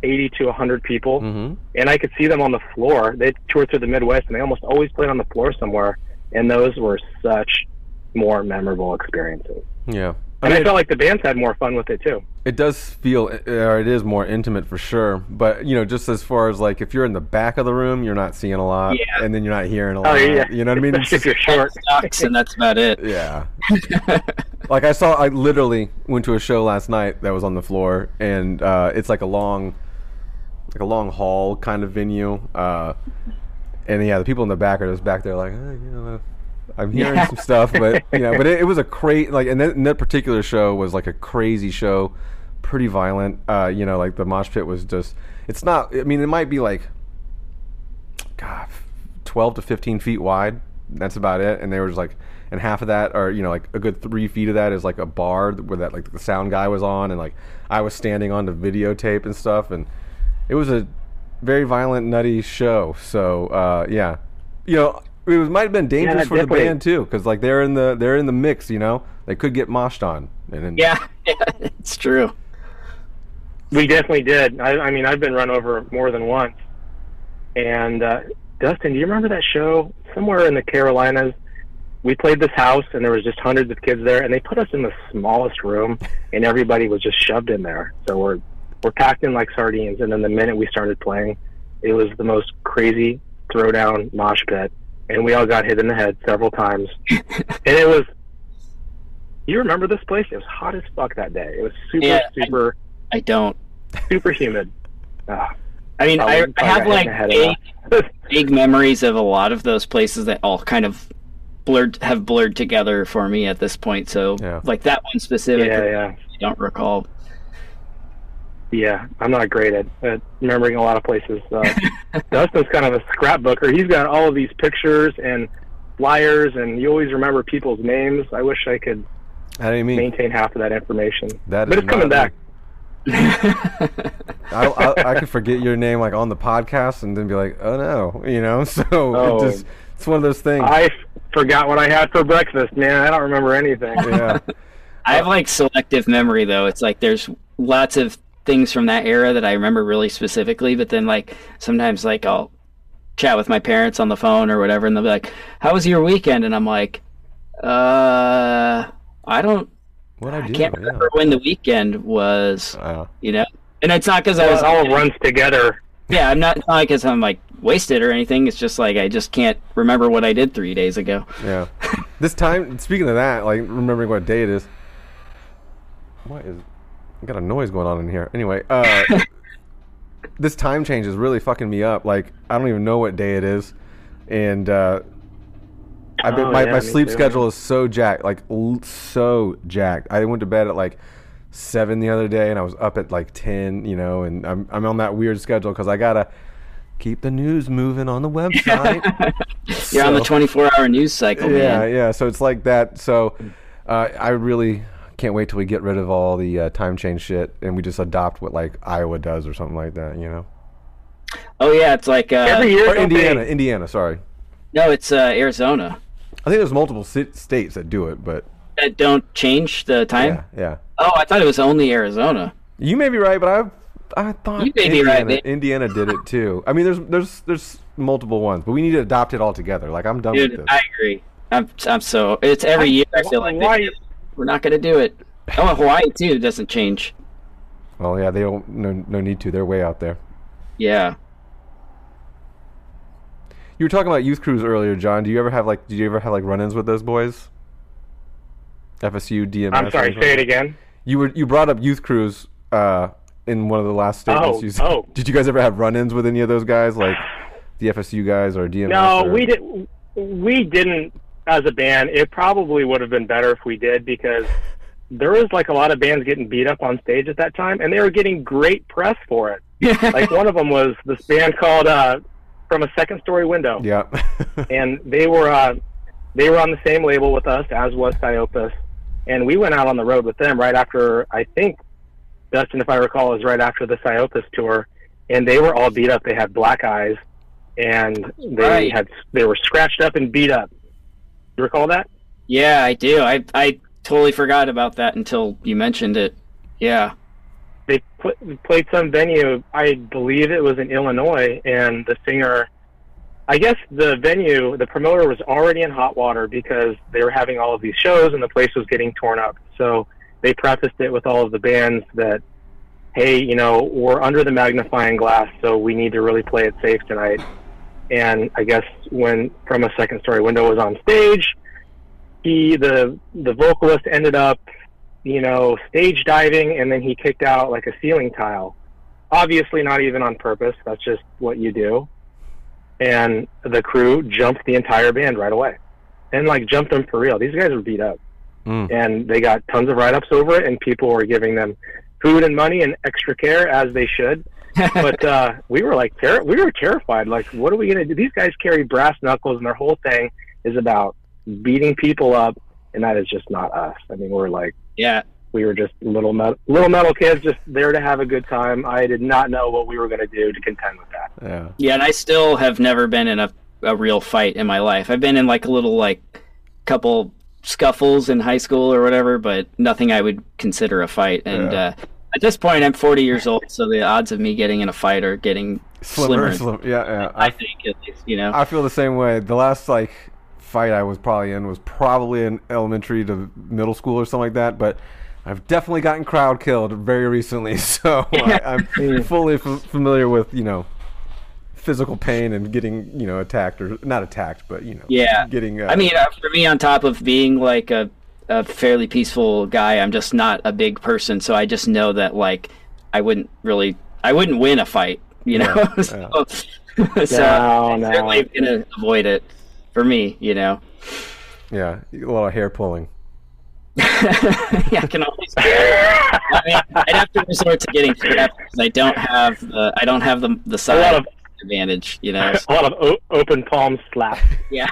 [SPEAKER 4] 80 to 100 people,
[SPEAKER 2] Mm-hmm.
[SPEAKER 4] and I could see them on the floor. They toured through the Midwest, and they almost always played on the floor somewhere, and those were such more memorable experiences.
[SPEAKER 2] Yeah.
[SPEAKER 4] And I
[SPEAKER 2] mean,
[SPEAKER 4] felt like the bands had more fun with it too.
[SPEAKER 2] It does feel, or it is more intimate for sure. But you know, just as far as like, if you're in the back of the room, you're not seeing a lot,
[SPEAKER 3] Yeah.
[SPEAKER 2] and then you're not hearing a lot.
[SPEAKER 4] Oh yeah,
[SPEAKER 2] You know what I mean? It's
[SPEAKER 4] Especially if you're short. [LAUGHS]
[SPEAKER 3] Sucks, and that's about it.
[SPEAKER 2] Yeah. [LAUGHS] like I saw, I literally went to a show last night that was on the floor, and uh, it's like a long, like a long hall kind of venue. Uh, and yeah, the people in the back are just back there like, eh, you know, I'm hearing
[SPEAKER 3] Yeah.
[SPEAKER 2] some stuff, but you know, but it, it was a crazy like, and that, and that particular show was like a crazy show, pretty violent. Uh, you know, like the mosh pit was just. It's not. I mean, it might be like, God, twelve to fifteen feet wide. That's about it. And they were just like, and half of that, or you know, like a good three feet of that is like a bar where that like the sound guy was on, and like I was standing on the videotape and stuff, and it was a very violent, nutty show. So uh, yeah, you know, it was, might have been dangerous for the band too, because like they're in the they're in the mix. You know, they could get moshed on. And then,
[SPEAKER 3] Yeah, [LAUGHS] yeah, it's true.
[SPEAKER 4] We definitely did. I, I mean, I've been run over more than once. And uh, Dustin, do you remember that show somewhere in the Carolinas? We played this house, and there was just hundreds of kids there, and they put us in the smallest room, and everybody was just shoved in there. So we're we're packed in like sardines. And then the minute we started playing, it was the most crazy throwdown mosh pit, and we all got hit in the head several times. [LAUGHS] and it was. You remember this place? It was hot as fuck that day. It was super,
[SPEAKER 3] Yeah,
[SPEAKER 4] super
[SPEAKER 3] I don't.
[SPEAKER 4] super humid. [LAUGHS] Ah,
[SPEAKER 3] I mean, I, I have like
[SPEAKER 4] in the
[SPEAKER 3] vague, [LAUGHS] vague memories of a lot of those places that all kind of blurred have blurred together for me at this point. So
[SPEAKER 2] Yeah.
[SPEAKER 3] like that one specifically,
[SPEAKER 4] Yeah, yeah.
[SPEAKER 3] I don't recall.
[SPEAKER 4] Yeah, I'm not great at, at remembering a lot of places. Uh, [LAUGHS] Dustin's kind of a scrapbooker. He's got all of these pictures and flyers, and you always remember people's names. I wish I could
[SPEAKER 2] I didn't mean
[SPEAKER 4] maintain half of that information.
[SPEAKER 2] that.
[SPEAKER 4] but
[SPEAKER 2] is
[SPEAKER 4] it's coming back.
[SPEAKER 2] I, I, I could forget your name like on the podcast and then be like, oh no, you know. [LAUGHS] So
[SPEAKER 4] Oh.
[SPEAKER 2] it just it's one of those things.
[SPEAKER 4] I f- forgot what I had for breakfast, man. I don't remember anything.
[SPEAKER 2] yeah, [LAUGHS]
[SPEAKER 3] I have like selective memory though. It's like there's lots of things from that era that I remember really specifically, but then like sometimes like I'll chat with my parents on the phone or whatever, and they'll be like, "How was your weekend?" And I'm like, "Uh, I don't,
[SPEAKER 2] what I
[SPEAKER 3] I can't
[SPEAKER 2] yeah.
[SPEAKER 3] remember when the weekend was."
[SPEAKER 2] Wow.
[SPEAKER 3] You know, and it's not because I
[SPEAKER 4] It
[SPEAKER 3] was
[SPEAKER 4] all runs together.
[SPEAKER 3] yeah, I'm not, it's not because I'm like wasted or anything. It's just like I just can't remember what I did three days ago.
[SPEAKER 2] Yeah. [LAUGHS] this time, speaking of that, like remembering what day it is. What is? I got a noise going on in here. Anyway, uh, [LAUGHS] this time change is really fucking me up. Like I don't even know what day it is, and uh, I've been,
[SPEAKER 4] Oh,
[SPEAKER 2] my
[SPEAKER 4] yeah,
[SPEAKER 2] my sleep
[SPEAKER 4] too.
[SPEAKER 2] schedule is so jacked, like l- so jacked. I went to bed at like seven the other day, and I was up at like ten. You know, and I'm I'm on that weird schedule because I gotta keep the news moving on the website. [LAUGHS]
[SPEAKER 3] You're on the 24 hour news cycle,
[SPEAKER 2] yeah,
[SPEAKER 3] man.
[SPEAKER 2] yeah. So it's like that. So uh, I really can't wait till we get rid of all the uh, time change shit and we just adopt what like Iowa does or something like that. You know,
[SPEAKER 3] Oh yeah, it's like uh,
[SPEAKER 4] Every year,
[SPEAKER 2] or
[SPEAKER 4] don't they-
[SPEAKER 2] Indiana, Indiana. Sorry,
[SPEAKER 3] no, it's uh, Arizona
[SPEAKER 2] I think there's multiple ci- states that do it, but
[SPEAKER 3] that don't change the time.
[SPEAKER 2] yeah, yeah.
[SPEAKER 3] Oh, I thought it was only Arizona.
[SPEAKER 2] You may be right, but I I thought
[SPEAKER 3] You may be
[SPEAKER 2] Indiana,
[SPEAKER 3] right.
[SPEAKER 2] Indiana did it too. I mean, there's there's there's multiple ones, but we need to adopt it all together. Like I'm done with this.
[SPEAKER 3] I agree. I'm, I'm so. It's every year. I feel like
[SPEAKER 4] Why-
[SPEAKER 3] they- we're not gonna do it. Oh, Hawaii too doesn't change.
[SPEAKER 2] well, yeah, they don't no no need to. They're way out there.
[SPEAKER 3] Yeah.
[SPEAKER 2] You were talking about youth crews earlier, John. Do you ever have like? Did you ever have like run-ins with those boys? FSU, DMS.
[SPEAKER 4] I'm sorry,
[SPEAKER 2] anything
[SPEAKER 4] say
[SPEAKER 2] like
[SPEAKER 4] it again.
[SPEAKER 2] You were you brought up youth crews uh, in one of the last statements.
[SPEAKER 4] Oh,
[SPEAKER 2] you said.
[SPEAKER 4] oh.
[SPEAKER 2] Did you guys ever have run-ins with any of those guys, like the FSU guys or DMS?
[SPEAKER 4] No,
[SPEAKER 2] or-
[SPEAKER 4] we did. We didn't as a band. It probably would have been better if we did because there was like a lot of bands getting beat up on stage at that time, and they were getting great press for it. [LAUGHS] like one of them was this band called uh, "From a Second Story Window,"
[SPEAKER 2] Yeah. [LAUGHS]
[SPEAKER 4] and they were uh, they were on the same label with us as was Psyopus, and we went out on the road with them right after I think Dustin, if I recall, is right after the Psyopus tour, and they were all beat up. They had black eyes, and they
[SPEAKER 3] Right.
[SPEAKER 4] had they were scratched up and beat up. You recall that?
[SPEAKER 3] Yeah, I do. I I totally forgot about that until you mentioned it. Yeah.
[SPEAKER 4] They put, played some venue. I believe it was in Illinois, and the singer. I guess the venue, the promoter was already in hot water because they were having all of these shows and the place was getting torn up. So they prefaced it with all of the bands that, hey, you know, we're under the magnifying glass, so we need to really play it safe tonight. And I guess when From a Second Story Window was on stage, he, the the vocalist, ended up, you know, stage diving, and then he kicked out like a ceiling tile. Obviously, not even on purpose. That's just what you do and the crew jumped the entire band right away and like jumped them for real these guys were beat up
[SPEAKER 2] Mm.
[SPEAKER 4] and they got tons of write-ups over it and people were giving them food and money and extra care as they should but uh we were like ter- we were terrified like what are we going to do these guys carry brass knuckles and their whole thing is about beating people up and that is just not us i mean we're like
[SPEAKER 3] Yeah.
[SPEAKER 4] we were just little metal, little metal kids just there to have a good time i did not know what we were going to do to contend with that
[SPEAKER 2] yeah.
[SPEAKER 3] Yeah, and I still have never been in a a real fight in my life. I've been in like a little like couple scuffles in high school or whatever, but nothing I would consider a fight. And
[SPEAKER 2] Yeah.
[SPEAKER 3] uh, at this point, I'm 40 years old, so the odds of me getting in a fight are getting
[SPEAKER 2] Slimmer,
[SPEAKER 3] slimmer.
[SPEAKER 2] slim- Yeah, yeah.
[SPEAKER 3] I
[SPEAKER 2] I,
[SPEAKER 3] think at least, you know.
[SPEAKER 2] I feel the same way. The last like fight I was probably in was probably in elementary to middle school or something like that, but. I've definitely gotten crowd killed very recently, [LAUGHS] so I, I'm [LAUGHS] fully f- familiar with you know physical pain and getting you know attacked or not attacked, but you know
[SPEAKER 3] Yeah.
[SPEAKER 2] getting. Uh,
[SPEAKER 3] I mean, uh, for me, on top of being like a, a fairly peaceful guy, I'm just not a big person, so I just know that like I wouldn't really, I wouldn't win a fight, you know.
[SPEAKER 2] Yeah, [LAUGHS]
[SPEAKER 3] so so
[SPEAKER 4] No,
[SPEAKER 3] I'm
[SPEAKER 4] no.
[SPEAKER 3] certainly gonna avoid it for me, you know.
[SPEAKER 2] Yeah, a lot of hair pulling. [LAUGHS]
[SPEAKER 3] yeah, I can always. [LAUGHS] I mean, I'd have to resort to getting strapped because I don't have the I don't have the the side
[SPEAKER 4] of-
[SPEAKER 3] advantage. You know,
[SPEAKER 4] A lot of o- open palm slap.
[SPEAKER 3] yeah,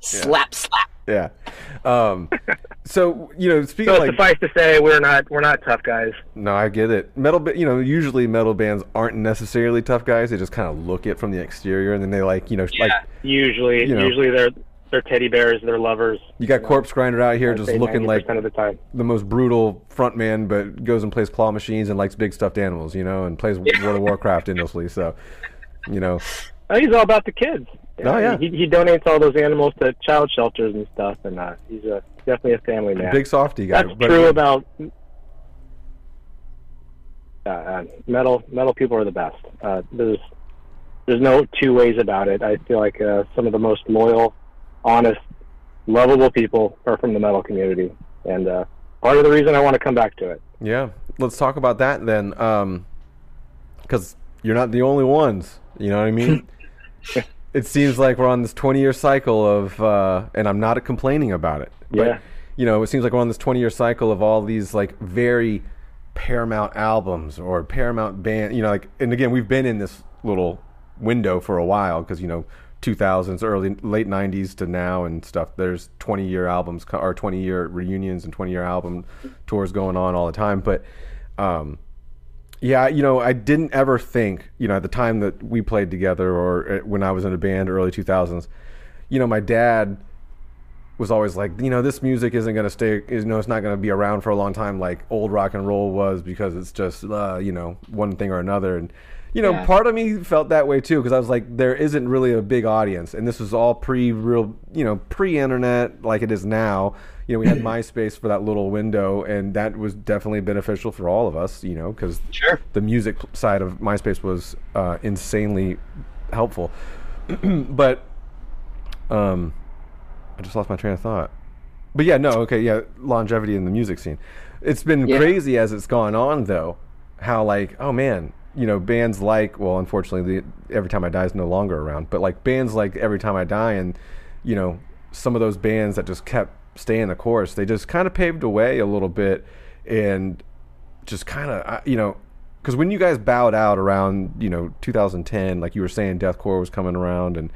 [SPEAKER 3] slap slap.
[SPEAKER 2] Yeah. Um, so you know, speaking
[SPEAKER 4] So
[SPEAKER 2] like,
[SPEAKER 4] suffice to say, we're not we're not tough guys.
[SPEAKER 2] no, I get it. Metal, you know, usually metal bands aren't necessarily tough guys. They just kind of look it from the exterior, and then they like, you know, like
[SPEAKER 3] Yeah.
[SPEAKER 4] Usually,
[SPEAKER 2] You know.
[SPEAKER 4] usually they're they're teddy bears. They're lovers.
[SPEAKER 2] you got Corpsegrinder out here just looking like
[SPEAKER 4] of the time.
[SPEAKER 2] the most brutal front man, but goes and plays claw machines and likes big stuffed animals, you know, and plays World of Warcraft endlessly. So, you know,
[SPEAKER 4] he's all about the kids.
[SPEAKER 2] Oh, yeah.
[SPEAKER 4] He, he donates all those animals to child shelters and stuff, and uh, he's a definitely a family man.
[SPEAKER 2] big softy guy.
[SPEAKER 4] That's
[SPEAKER 2] but-
[SPEAKER 4] true about. Uh, uh, metal metal people are the best. Uh, there's there's no two ways about it. I feel like uh, some of the most loyal, honest, lovable people are from the metal community, and uh, part of the reason I want to come back to it.
[SPEAKER 2] Yeah, let's talk about that then, because you're not the only ones. You know what I mean? [LAUGHS] it seems like we're on this 20 year cycle of, uh, and I'm not complaining about it. But,
[SPEAKER 4] Yeah.
[SPEAKER 2] You know, it seems like we're on this 20 year cycle of all these like very Paramount albums or Paramount band. You know, like, and again, we've been in this little window for a while because you know 2000s, early late 90s to now and stuff. There's 20 year albums or 20 year reunions and 20 year album tours going on all the time. But um, yeah, you know, I didn't ever think, you know, at the time that we played together or uh, when I was in a band early 2000s, you know, my dad was always like, you know, this music isn't going to stay, you know, it's not going to be around for a long time like old rock and roll was because it's just, uh, you know, one thing or another. And, you know,
[SPEAKER 3] Yeah.
[SPEAKER 2] part of me felt that way too because I was like, there isn't really a big audience. And this was all pre real, you know, pre internet like it is now. You know, we had [LAUGHS] MySpace for that little window, and that was definitely beneficial for all of us, you know, because
[SPEAKER 3] Sure.
[SPEAKER 2] the music side of MySpace was uh, insanely helpful. [CLEARS THROAT] but um, I just lost my train of thought. But yeah, no, okay, yeah, longevity in the music scene. It's been
[SPEAKER 3] Yeah.
[SPEAKER 2] crazy as it's gone on, though. How like, oh man, you know, bands like, well, unfortunately, the Every Time I Die is no longer around, but like bands like Every Time I Die, and you know, some of those bands that just kept staying the course, they just kind of paved the way a little bit, and just kind of, you know, because when you guys bowed out around, you know, 2010, like you were saying, deathcore was coming around, and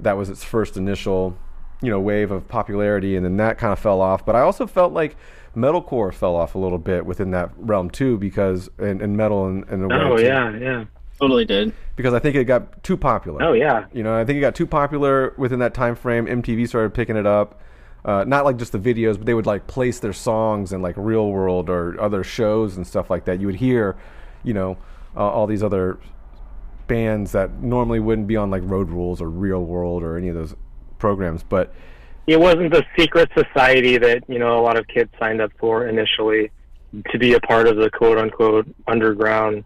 [SPEAKER 2] that was its first initial, you know, wave of popularity, and then that kind of fell off. But I also felt like metalcore fell off a little bit within that realm too, because and, and metal and, and the way
[SPEAKER 4] Oh
[SPEAKER 2] too,
[SPEAKER 4] yeah, yeah.
[SPEAKER 3] Totally did.
[SPEAKER 2] because I think it got too popular.
[SPEAKER 4] Oh yeah.
[SPEAKER 2] You know, I think it got too popular within that time frame. MTV started picking it up. Uh, not like just the videos, but they would like place their songs in like Real World or other shows and stuff like that. You would hear, you know, uh, all these other bands that normally wouldn't be on like Road Rules or Real World or any of those programs. But
[SPEAKER 4] It wasn't the secret society that you know a lot of kids signed up for initially to be a part of the quote unquote underground,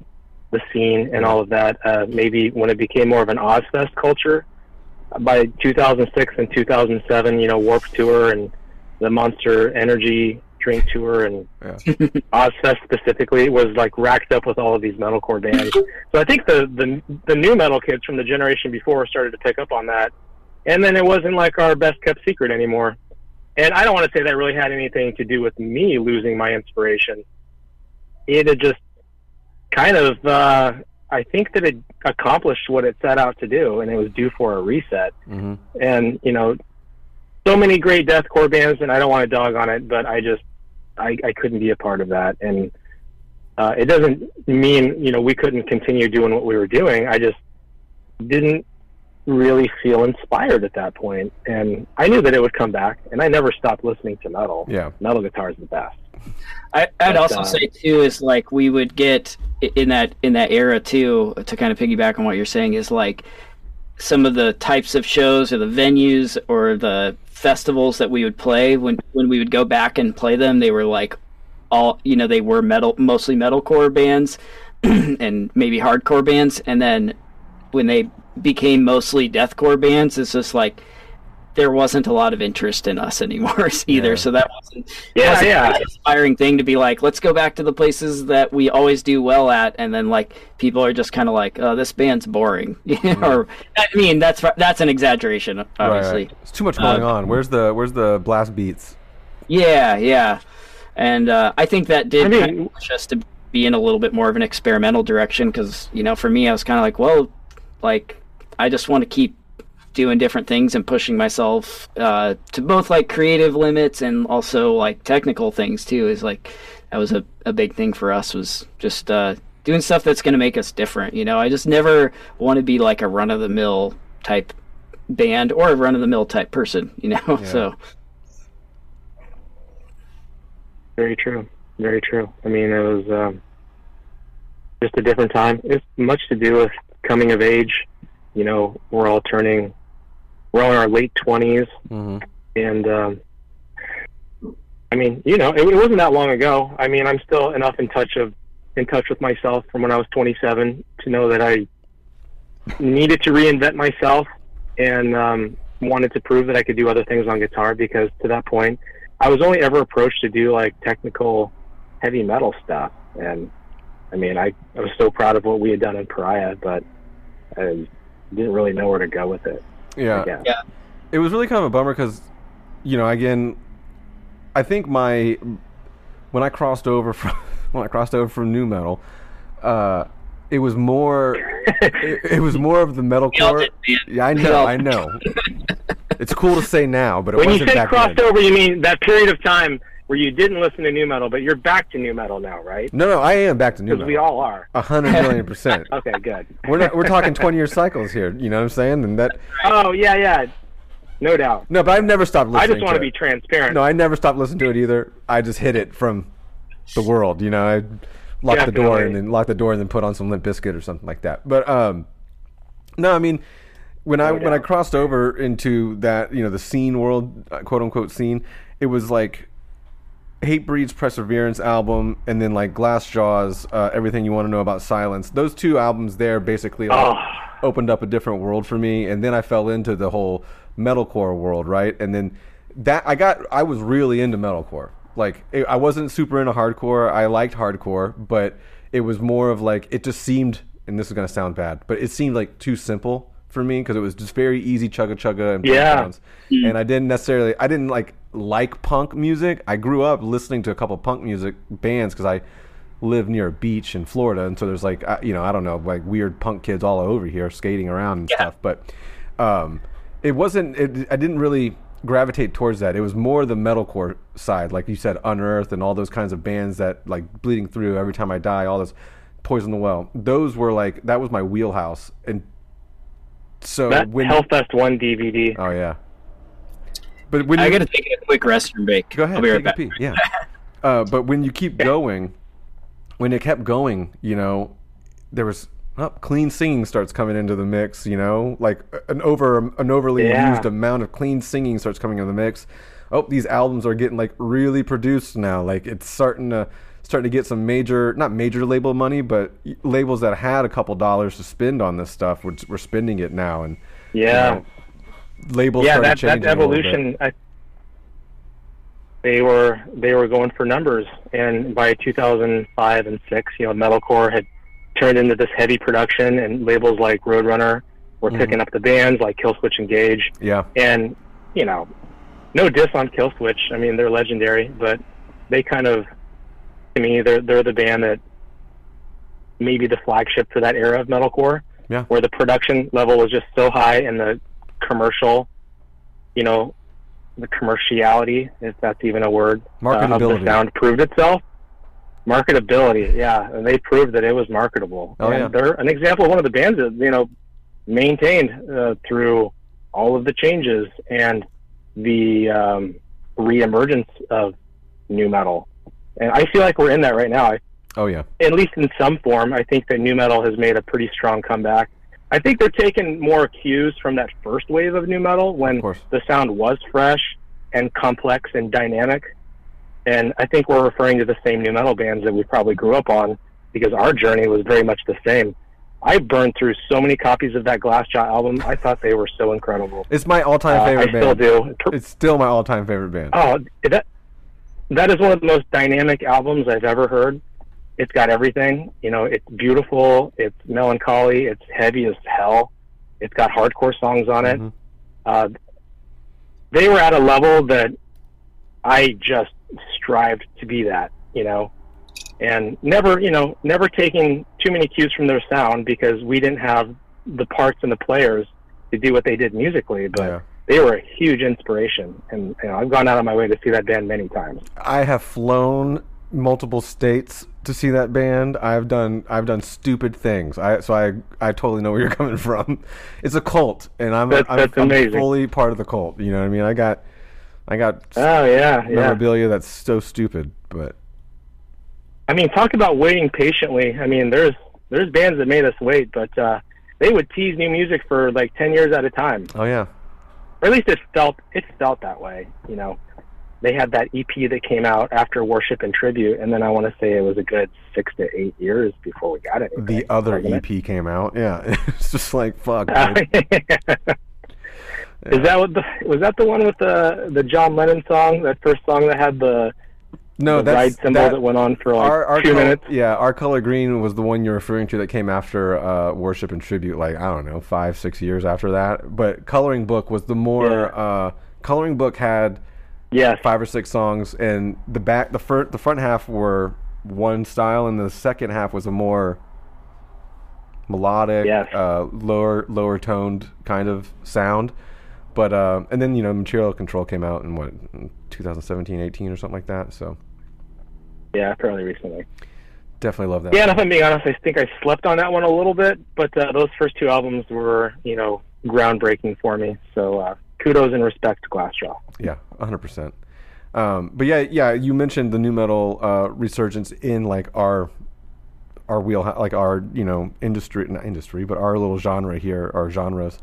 [SPEAKER 4] the scene and all of that. Uh, maybe when it became more of an Ozzfest culture, by 2006 and 2007, you know, Warp Tour and the Monster Energy Drink Tour and
[SPEAKER 2] yeah, [LAUGHS]
[SPEAKER 4] Ozzfest specifically was like racked up with all of these metalcore bands. So I think the, the the new metal kids from the generation before started to pick up on that, and then it wasn't like our best kept secret anymore. And I don't want to say that really had anything to do with me losing my inspiration. It had just kind of, uh, I think that it accomplished what it set out to do, and it was due for a reset
[SPEAKER 2] hmm
[SPEAKER 4] and you know so many great deathcore bands and i don't want to dog on it but i just i, I couldn't be a part of that and uh, it doesn't mean you know we couldn't continue doing what we were doing i just didn't really feel inspired at that point. And i knew that it would come back and i never stopped listening to metal.
[SPEAKER 2] Yeah,
[SPEAKER 4] metal guitar is the best.
[SPEAKER 3] I, I'd
[SPEAKER 4] But,
[SPEAKER 3] also
[SPEAKER 4] uh,
[SPEAKER 3] say too is like we would get in that in that era too to kind of piggyback on what you're saying is like some of the types of shows or the venues or the festivals that we would play when when we would go back and play them they were like all you know they were metal mostly metalcore bands [CLEARS THROAT] and maybe hardcore bands. And then when they became mostly deathcore bands it's just like there wasn't a lot of interest in us anymore [LAUGHS] either.
[SPEAKER 2] Yeah.
[SPEAKER 3] So that wasn't
[SPEAKER 4] Yeah,
[SPEAKER 3] wasn't
[SPEAKER 4] yeah.
[SPEAKER 3] an inspiring thing to be like, let's go back to the places that we always do well at, and then like people are just kind of like, oh, this band's boring. [LAUGHS] or I mean, that's that's an exaggeration,
[SPEAKER 2] Right,
[SPEAKER 3] obviously.
[SPEAKER 2] right. It's too much going
[SPEAKER 3] Uh,
[SPEAKER 2] on. Where's the Where's the blast beats?
[SPEAKER 3] Yeah, yeah, and uh, I think that did
[SPEAKER 4] I mean-
[SPEAKER 3] kind of push us to be in a little bit more of an experimental direction because you know, for me, I was kind of like, well, like I just want to keep doing different things and pushing myself uh, to both like creative limits and also like technical things too. Is like that was a, a big thing for us was just uh, doing stuff that's going to make us different. You know, I just never want to be like a run of the mill type band or a run of the mill type person. You know, [LAUGHS] so.
[SPEAKER 4] Very true. Very true. I mean, it was um, just a different time. It's much to do with coming of age. You know, we're all turning, we're all in our late 20s.
[SPEAKER 2] Mm-hmm.
[SPEAKER 4] And, um, I mean, you know, it, it wasn't that long ago. I mean, I'm still enough in touch of, in touch with myself from when I was 27 to know that I needed to reinvent myself and um, wanted to prove that I could do other things on guitar because to that point, I was only ever approached to do like technical heavy metal stuff. And I mean, I, I was so proud of what we had done in Paria, but I didn't really know where to go with it.
[SPEAKER 2] Yeah.
[SPEAKER 4] Again.
[SPEAKER 3] Yeah.
[SPEAKER 2] It was really kind of a bummer because, you know, again, I think my when I crossed over [LAUGHS] from when I crossed over from new metal, uh, it was more it, it was more of the
[SPEAKER 3] We all
[SPEAKER 2] metalcore. Yeah, I know, I know. [LAUGHS] it's cool to say now, but it
[SPEAKER 4] When you
[SPEAKER 2] wasn't
[SPEAKER 4] say
[SPEAKER 2] back
[SPEAKER 4] crossed
[SPEAKER 2] then.
[SPEAKER 4] over, you mean that period of time where you didn't listen to new metal, but you're back to new metal now, right?
[SPEAKER 2] No, no, I am back to new
[SPEAKER 4] Because
[SPEAKER 2] metal.
[SPEAKER 4] we all are.
[SPEAKER 2] a hundred million percent. [LAUGHS]
[SPEAKER 4] Okay, good.
[SPEAKER 2] We're not. We're talking twenty year cycles here. You know what I'm saying? And that.
[SPEAKER 4] Oh yeah, yeah, no doubt.
[SPEAKER 2] No, but I've never stopped listening.
[SPEAKER 4] I just want to
[SPEAKER 2] to
[SPEAKER 4] be
[SPEAKER 2] it.
[SPEAKER 4] transparent.
[SPEAKER 2] No, I never stopped listening to it either. I just hid it from the world. You know, I locked the door and then locked the door and then put on some Limp Bizkit or something like that. But um, no, I mean, when I
[SPEAKER 4] No
[SPEAKER 2] when I crossed over into that, you know, the scene world, uh, quote unquote scene, it was like Hatebreed's Perseverance album, and then like Glassjaw's, uh, Everything You Want to Know About Silence. Those two albums there basically like,
[SPEAKER 4] Oh.
[SPEAKER 2] opened up a different world for me, and then I fell into the whole metalcore world, right? And then that I got, I was really into metalcore. Like it, I wasn't super into hardcore. I liked hardcore, but it was more of like it just seemed, and this is gonna sound bad, but it seemed like too simple for me because it was just very easy chugga chugga and
[SPEAKER 4] Yeah.
[SPEAKER 2] breakdowns. and I didn't necessarily I didn't like like punk music. I grew up listening to a couple punk music bands because I live near a beach in Florida, and so there's like you know I don't know like weird punk kids all over here skating around and stuff. But um, it wasn't. It, I didn't really gravitate towards that. It was more the metalcore side, like you said, Unearth and all those kinds of bands that like Bleeding Through, Every Time I Die, all this Poison the Well. Those were like that was my wheelhouse, and so
[SPEAKER 4] that
[SPEAKER 2] when
[SPEAKER 4] Hellfest One DVD.
[SPEAKER 2] oh yeah. But when
[SPEAKER 3] I
[SPEAKER 2] you,
[SPEAKER 3] gotta take a quick restroom break.
[SPEAKER 2] Go ahead.
[SPEAKER 3] I'll be right back.
[SPEAKER 2] Yeah. [LAUGHS] uh, but when you keep going, when it kept going, you know, there was oh, clean singing starts coming into the mix. You know, like an over an overly
[SPEAKER 4] Yeah.
[SPEAKER 2] used amount of clean singing starts coming into the mix. Oh, these albums are getting like really produced now. Like it's starting to starting to get some major, not major label money, but labels that had a couple dollars to spend on this stuff were, were spending it now. And you
[SPEAKER 4] Yeah.
[SPEAKER 2] know, labels
[SPEAKER 4] yeah, that that
[SPEAKER 2] changing a little bit.
[SPEAKER 4] evolution. I, they were they were going for numbers, and by 2005 and six, you know, metalcore had turned into this heavy production, and labels like Roadrunner were
[SPEAKER 2] Mm-hmm.
[SPEAKER 4] picking up the bands like Killswitch Engage,
[SPEAKER 2] Yeah.
[SPEAKER 4] and you know, no diss on Killswitch. I mean, they're legendary, but they kind of, to me, they're they're the band that maybe the flagship for that era of metalcore,
[SPEAKER 2] Yeah.
[SPEAKER 4] where the production level was just so high and the commercial, you know, the commerciality, if that's even a word, uh, of the sound proved itself. Marketability, yeah, and they proved that it was marketable.
[SPEAKER 2] Oh,
[SPEAKER 4] and
[SPEAKER 2] yeah.
[SPEAKER 4] they're an example of one of the bands that you know maintained uh, through all of the changes and the um, reemergence of new metal. And I feel like we're in that right now. I,
[SPEAKER 2] Oh yeah.
[SPEAKER 4] at least in some form, I think that new metal has made a pretty strong comeback. I think they're taking more cues from that first wave of new metal when the sound was fresh and complex and dynamic. And I think we're referring to the same new metal bands that we probably grew up on because our journey was very much the same. I burned through so many copies of that Glassjaw album. I thought they were so incredible.
[SPEAKER 2] It's my all-time
[SPEAKER 4] Uh,
[SPEAKER 2] favorite
[SPEAKER 4] I
[SPEAKER 2] band.
[SPEAKER 4] still do.
[SPEAKER 2] It's still my all-time favorite band.
[SPEAKER 4] Oh, that that is one of the most dynamic albums I've ever heard. It's got everything. You know, it's beautiful. It's melancholy. It's heavy as hell. It's got hardcore songs on it.
[SPEAKER 2] Mhm.
[SPEAKER 4] Uh, they were at a level that I just strived to be that. You know, and never, you know, never taking too many cues from their sound because we didn't have the parts and the players to do what they did musically. But
[SPEAKER 2] Yeah.
[SPEAKER 4] they were a huge inspiration, and you know, I've gone out of my way to see that band many times.
[SPEAKER 2] I have flown multiple states to see that band. I've done I've done stupid things. I so I I totally know where you're [LAUGHS] coming from. It's a cult, and I'm
[SPEAKER 4] That's-
[SPEAKER 2] I'm,
[SPEAKER 4] that's
[SPEAKER 2] I'm
[SPEAKER 4] amazing.
[SPEAKER 2] fully part of the cult. You know what I mean? I got I got
[SPEAKER 4] Oh yeah, yeah.
[SPEAKER 2] memorabilia that's so stupid, but
[SPEAKER 4] I mean, talk about waiting patiently. I mean, there's there's bands that made us wait, but uh, they would tease new music for like ten years at a time,
[SPEAKER 2] oh yeah,
[SPEAKER 4] or at least it felt it felt that way. You know, they had that EP that came out after Worship and Tribute, and then I want to say it was a good six to eight years before we got it.
[SPEAKER 2] the other EP came out. Yeah, [LAUGHS] it's just like fuck. [LAUGHS] dude.
[SPEAKER 4] Is that what the was that the one with the the John Lennon song? That first song that had the,
[SPEAKER 2] no,
[SPEAKER 4] the
[SPEAKER 2] that's
[SPEAKER 4] ride symbol
[SPEAKER 2] that,
[SPEAKER 4] that, went on for like
[SPEAKER 2] our, our
[SPEAKER 4] two
[SPEAKER 2] color,
[SPEAKER 4] minutes.
[SPEAKER 2] Yeah, our color green was the one you're referring to that came after uh, worship and tribute. Like I don't know, five six years after that. But coloring book was the more
[SPEAKER 4] Yeah.
[SPEAKER 2] uh, coloring book had
[SPEAKER 4] Yes.
[SPEAKER 2] five or six songs, and the back the front the front half were one style, and the second half was a more melodic,
[SPEAKER 4] Yes.
[SPEAKER 2] uh, lower lower toned kind of sound. But uh, and then you know Material Control came out in what 2017, 18 or something like that. So
[SPEAKER 4] Yeah, fairly recently.
[SPEAKER 2] definitely love that.
[SPEAKER 4] Yeah, and if I'm being honest, I think I slept on that one a little bit, but uh, those first two albums were, you know, groundbreaking for me. So uh, kudos and respect to Glassjaw.
[SPEAKER 2] Yeah, hundred percent. Um, but yeah, yeah, you mentioned the new metal uh, resurgence in like our our wheel, like our you know industry, not industry, but our little genre here, our genres.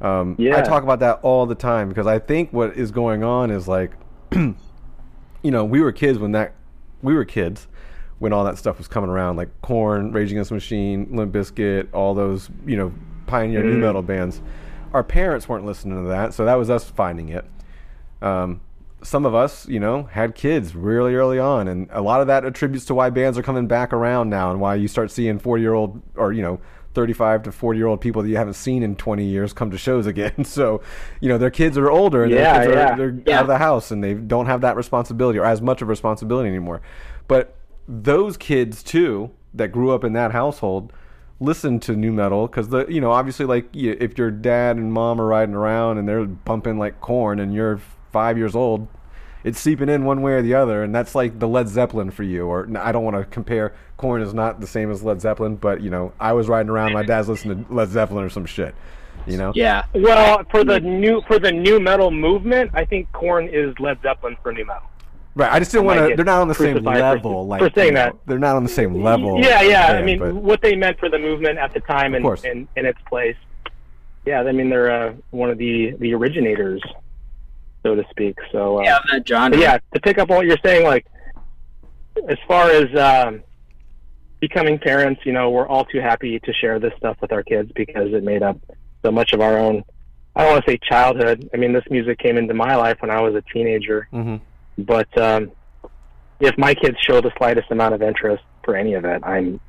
[SPEAKER 2] Um, I talk about that all the time because I think what is going on is like, [CLEARS THROAT] you know, we were kids when that we were kids when all that stuff was coming around, like Korn, Rage Against the Machine, Limp Bizkit, all those you know pioneer new metal bands. Our parents weren't listening to that, so that was us finding it. Um, some of us, you know, had kids really early on, and a lot of that attributes to why bands are coming back around now, and why you start seeing forty-year-old or you know, thirty-five to forty-year-old people that you haven't seen in twenty years come to shows again. [LAUGHS] So, you know, their kids are older, and
[SPEAKER 4] Yeah,
[SPEAKER 2] their kids
[SPEAKER 4] yeah.
[SPEAKER 2] are they're
[SPEAKER 3] Yeah.
[SPEAKER 2] out of the house, and they don't have that responsibility or as much of a responsibility anymore. But those kids too that grew up in that household listen to new metal because the you know obviously like if your dad and mom are riding around and they're bumping like Korn and you're five years old it's seeping in one way or the other and that's like the led zeppelin for you or i don't want to compare Korn is not the same as led zeppelin but you know i was riding around my dad's listening to led zeppelin or some shit you know
[SPEAKER 3] Yeah.
[SPEAKER 4] Well, for the new for the new metal movement, I think Korn is Led Zeppelin for new metal.
[SPEAKER 2] Right i just didn't want to they're not on the same
[SPEAKER 4] crucified for-
[SPEAKER 2] level like
[SPEAKER 4] for saying
[SPEAKER 2] you know,
[SPEAKER 4] that.
[SPEAKER 2] they're not on the same level
[SPEAKER 4] Yeah, yeah. I mean,
[SPEAKER 2] but-
[SPEAKER 4] what they meant for the movement at the time and in, in its place. Yeah, I mean they're uh, one of the the originators, so to speak. So uh,
[SPEAKER 3] Yeah, that genre.
[SPEAKER 4] Yeah, to pick up on what you're saying, like as far as um, becoming parents, you know, we're all too happy to share this stuff with our kids because it made up so much of our own. I don't want to say childhood. I mean, this music came into my life when I was a teenager.
[SPEAKER 2] Mhm.
[SPEAKER 4] But um, if my kids show the slightest amount of interest for any of it, I'm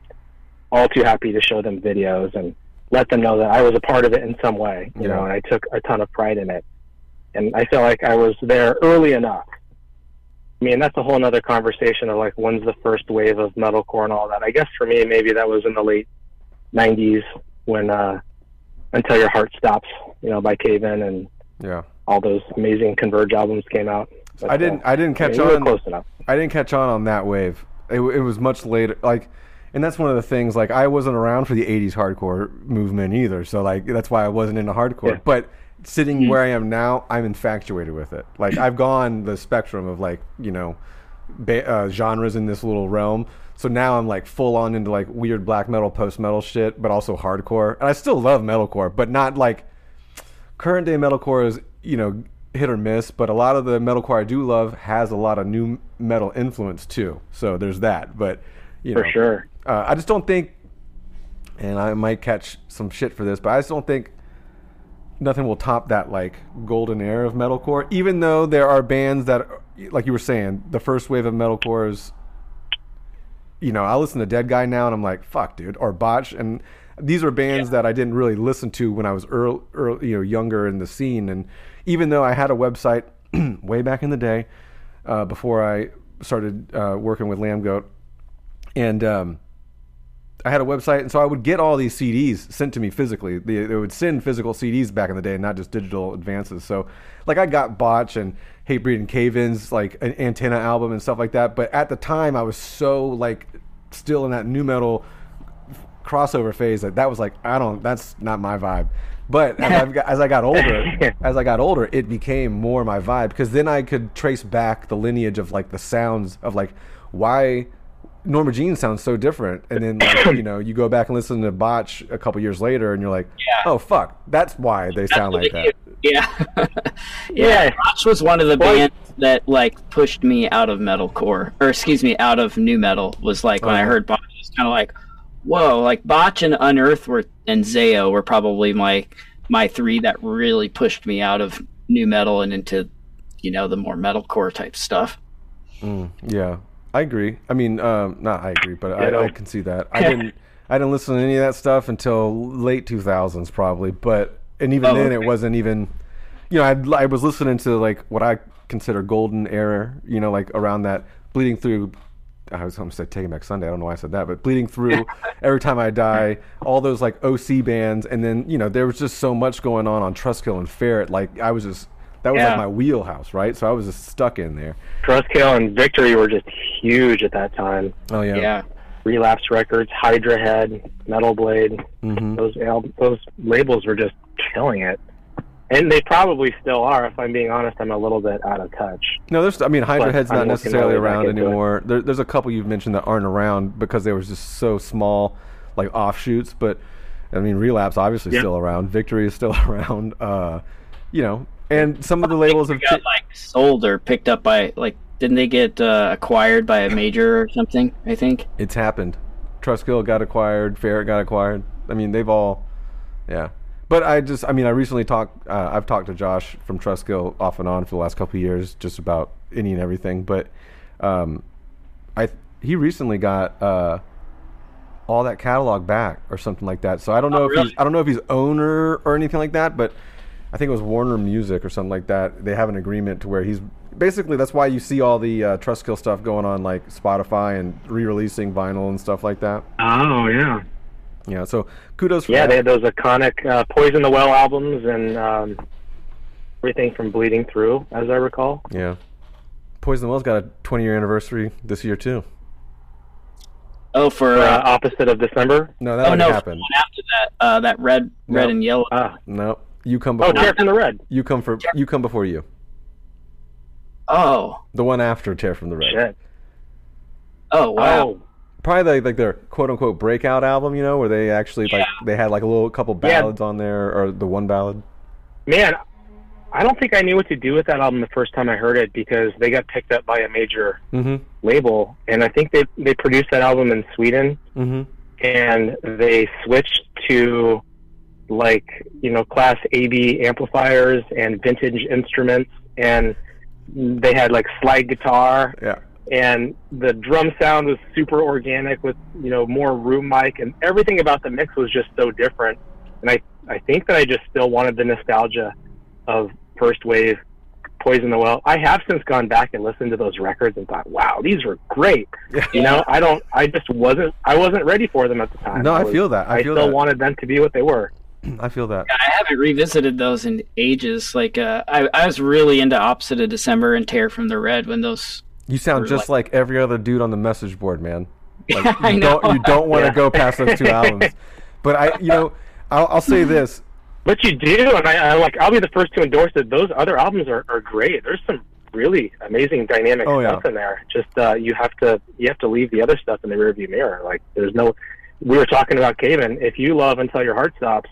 [SPEAKER 4] all too happy to show them videos and let them know that I was a part of it in some way. You
[SPEAKER 2] Yeah.
[SPEAKER 4] know, and I took a ton of pride in it. And I feel like I was there early enough. I mean, that's a whole nother conversation of like when's the first wave of metalcore and all that. I guess for me, maybe that was in the late '90s when uh, "Until Your Heart Stops," you know, by Cave In, and
[SPEAKER 2] yeah
[SPEAKER 4] all those amazing Converge albums came out. But,
[SPEAKER 2] i didn't
[SPEAKER 4] uh,
[SPEAKER 2] i didn't catch
[SPEAKER 4] were
[SPEAKER 2] on
[SPEAKER 4] close enough.
[SPEAKER 2] I didn't catch on on that wave. It, it was much later. Like, and that's one of the things. Like, I wasn't around for the '80s hardcore movement either. So, like, that's why I wasn't into hardcore.
[SPEAKER 4] Yeah.
[SPEAKER 2] But sitting where I am now, I'm infatuated with it. Like, I've gone the spectrum of like, you know, ba- uh, genres in this little realm. So now I'm like full on into like weird black metal, post metal shit, but also hardcore. And I still love metalcore, but not like current day metalcore is you know hit or miss, but a lot of the metalcore I do love has a lot of new metal influence too. So there's that. But you know, For
[SPEAKER 4] sure.
[SPEAKER 2] uh, I just don't think and I might catch some shit for this, but I just don't think nothing will top that like golden era of metalcore. Even though there are bands that, like you were saying, the first wave of metalcore is. You know, I listen to Dead Guy now, and I'm like, "Fuck, dude," or Botch, and these are bands that I didn't really listen to when I was early, early, you know, younger in the scene. And even though I had a website [CLEARS THROAT] way back in the day, uh, before I started uh, working with Lambgoat, and um, I had a website, and so I would get all these CDs sent to me physically. They, they would send physical CDs back in the day, not just digital advances. So, like, I got Botch and Hatebreed and Cave In's, like an Antenna album and stuff like that. But at the time, I was so like still in that new metal crossover phase that that was like I don't that's not my vibe. But as, I've got, as I got older, [LAUGHS] as I got older, it became more my vibe because then I could trace back the lineage of like the sounds of like why Norma Jean sounds so different, and then like, you know you go back and listen to Botch a couple years later, and you're like,
[SPEAKER 3] Yeah.
[SPEAKER 2] oh fuck, that's why they sound like that.
[SPEAKER 3] Yeah. [LAUGHS] yeah.
[SPEAKER 4] Yeah.
[SPEAKER 3] Botch was one of the
[SPEAKER 4] Well-
[SPEAKER 3] bands that like pushed me out of metalcore, or excuse me, out of new metal. Was like when I
[SPEAKER 2] Uh-huh.
[SPEAKER 3] heard Botch, it was kind of like, whoa, like Botch and Unearth were and Zao were probably my my three that really pushed me out of new metal and into you know the more metalcore type stuff.
[SPEAKER 2] Yeah, I agree. I mean, um, not I agree, but I, I can see that. I didn't. [LAUGHS] I didn't listen to any of that stuff until late two thousands, probably. But and even
[SPEAKER 3] Oh,
[SPEAKER 2] then, it wasn't even. You know, I I was listening to like what I consider golden era. You know, like around that bleeding through. I was going to say Taking Back Sunday. I don't know why I said that, but bleeding through every time I die, all those like OC bands, and then you know there was just so much going on on Trustkill and Ferret. Like I was just that was
[SPEAKER 4] Yeah.
[SPEAKER 2] like my wheelhouse, right? So I was just stuck in there.
[SPEAKER 4] Trustkill and Victory were just huge at that time.
[SPEAKER 2] Oh yeah,
[SPEAKER 3] Yeah.
[SPEAKER 4] Relapse Records, Hydra Head, Metal Blade.
[SPEAKER 2] Mm-hmm.
[SPEAKER 4] Those al- those labels were just killing it, and they probably still are. If I'm being honest, I'm a little bit out of touch.
[SPEAKER 2] No, there's. I mean, Hydra Head's not necessarily
[SPEAKER 4] my way back
[SPEAKER 2] around anymore. There, there's a couple you've mentioned that aren't around because they were just so small, like offshoots. But I mean, Relapse obviously
[SPEAKER 4] Yeah.
[SPEAKER 2] still around. Victory is still [LAUGHS] around. Uh, you know, and some of the labels have.
[SPEAKER 3] got like sold or picked up by like didn't they get uh, acquired by a major or something? I think.
[SPEAKER 2] It's happened. Trustkill got acquired. Ferret got acquired. I mean, they've all. Yeah. But I just, I mean, I recently talked. Uh, I've talked to Josh from Trustkill off and on for the last couple of years, just about any and everything. But um, I he recently got uh, all that catalog back or something like that. So I don't know if
[SPEAKER 3] really?
[SPEAKER 2] he's I don't know if he's owner or anything like that, but I think it was Warner Music or something like that. They have an agreement to where he's basically that's why you see all the uh, Trustkill stuff going on like Spotify and re-releasing vinyl and stuff like that.
[SPEAKER 4] Oh yeah,
[SPEAKER 2] Yeah, so kudos for
[SPEAKER 4] yeah.
[SPEAKER 2] that.
[SPEAKER 4] They had those iconic uh, Poison the Well albums and um, everything from Bleeding Through, as I recall.
[SPEAKER 2] yeah. Poison the Well's got a 20 year anniversary this year too.
[SPEAKER 3] Oh, for
[SPEAKER 4] Uh,
[SPEAKER 3] uh,
[SPEAKER 4] opposite of December.
[SPEAKER 2] No, that
[SPEAKER 3] oh
[SPEAKER 2] already
[SPEAKER 3] no, for
[SPEAKER 2] happened.
[SPEAKER 3] the one after that, uh, that red, red
[SPEAKER 2] No.
[SPEAKER 3] and yellow.
[SPEAKER 4] Ah,
[SPEAKER 2] No, you come before.
[SPEAKER 4] oh,
[SPEAKER 2] before.
[SPEAKER 4] Tear from the Red.
[SPEAKER 2] you come for you come before you.
[SPEAKER 3] oh,
[SPEAKER 2] The one after Tear from the Red.
[SPEAKER 4] Shit.
[SPEAKER 3] oh wow.
[SPEAKER 4] Oh,
[SPEAKER 2] Probably like, like their quote unquote breakout album, you know, where they actually like they had like a little couple
[SPEAKER 4] Yeah.
[SPEAKER 2] ballads on there or the one ballad.
[SPEAKER 4] man, I don't think I knew what to do with that album the first time I heard it because they got picked up by a major
[SPEAKER 2] Mm-hmm.
[SPEAKER 4] label, and I think they they produced that album in Sweden,
[SPEAKER 2] Mm-hmm.
[SPEAKER 4] and they switched to like you know class AB amplifiers and vintage instruments, and they had like slide guitar,
[SPEAKER 2] Yeah.
[SPEAKER 4] And the drum sound was super organic with you know more room mic, and everything about the mix was just so different. And I I think that I just still wanted the nostalgia of first wave Poison the Well. I have since gone back and listened to those records and thought, wow, these were great. [LAUGHS] You know, I don't, I just wasn't, I wasn't ready for them at the time.
[SPEAKER 2] No, I
[SPEAKER 4] was-
[SPEAKER 2] feel that. I
[SPEAKER 4] I
[SPEAKER 2] feel
[SPEAKER 4] still
[SPEAKER 2] that.
[SPEAKER 4] wanted them to be what they were. [CLEARS THROAT]
[SPEAKER 2] I feel that.
[SPEAKER 3] I haven't revisited those in ages. Like, uh, I, I was really into Opposite of December and Tear from the Red when those.
[SPEAKER 2] You sound just like, every other dude on the message board, man. [LAUGHS] Like, you
[SPEAKER 3] I know.
[SPEAKER 2] don't you don't want to
[SPEAKER 4] Yeah.
[SPEAKER 2] go past those two albums. [LAUGHS] But I, you know, I'll, I'll say this.
[SPEAKER 4] But you do, and I, I like, I'll be the first to endorse that those other albums are, are great. There's some really amazing dynamic
[SPEAKER 2] Oh, yeah.
[SPEAKER 4] stuff in there. Just uh, you have to, you have to leave the other stuff in the rearview mirror. Like, there's no. We were talking about Cave In. If you love until your heart stops,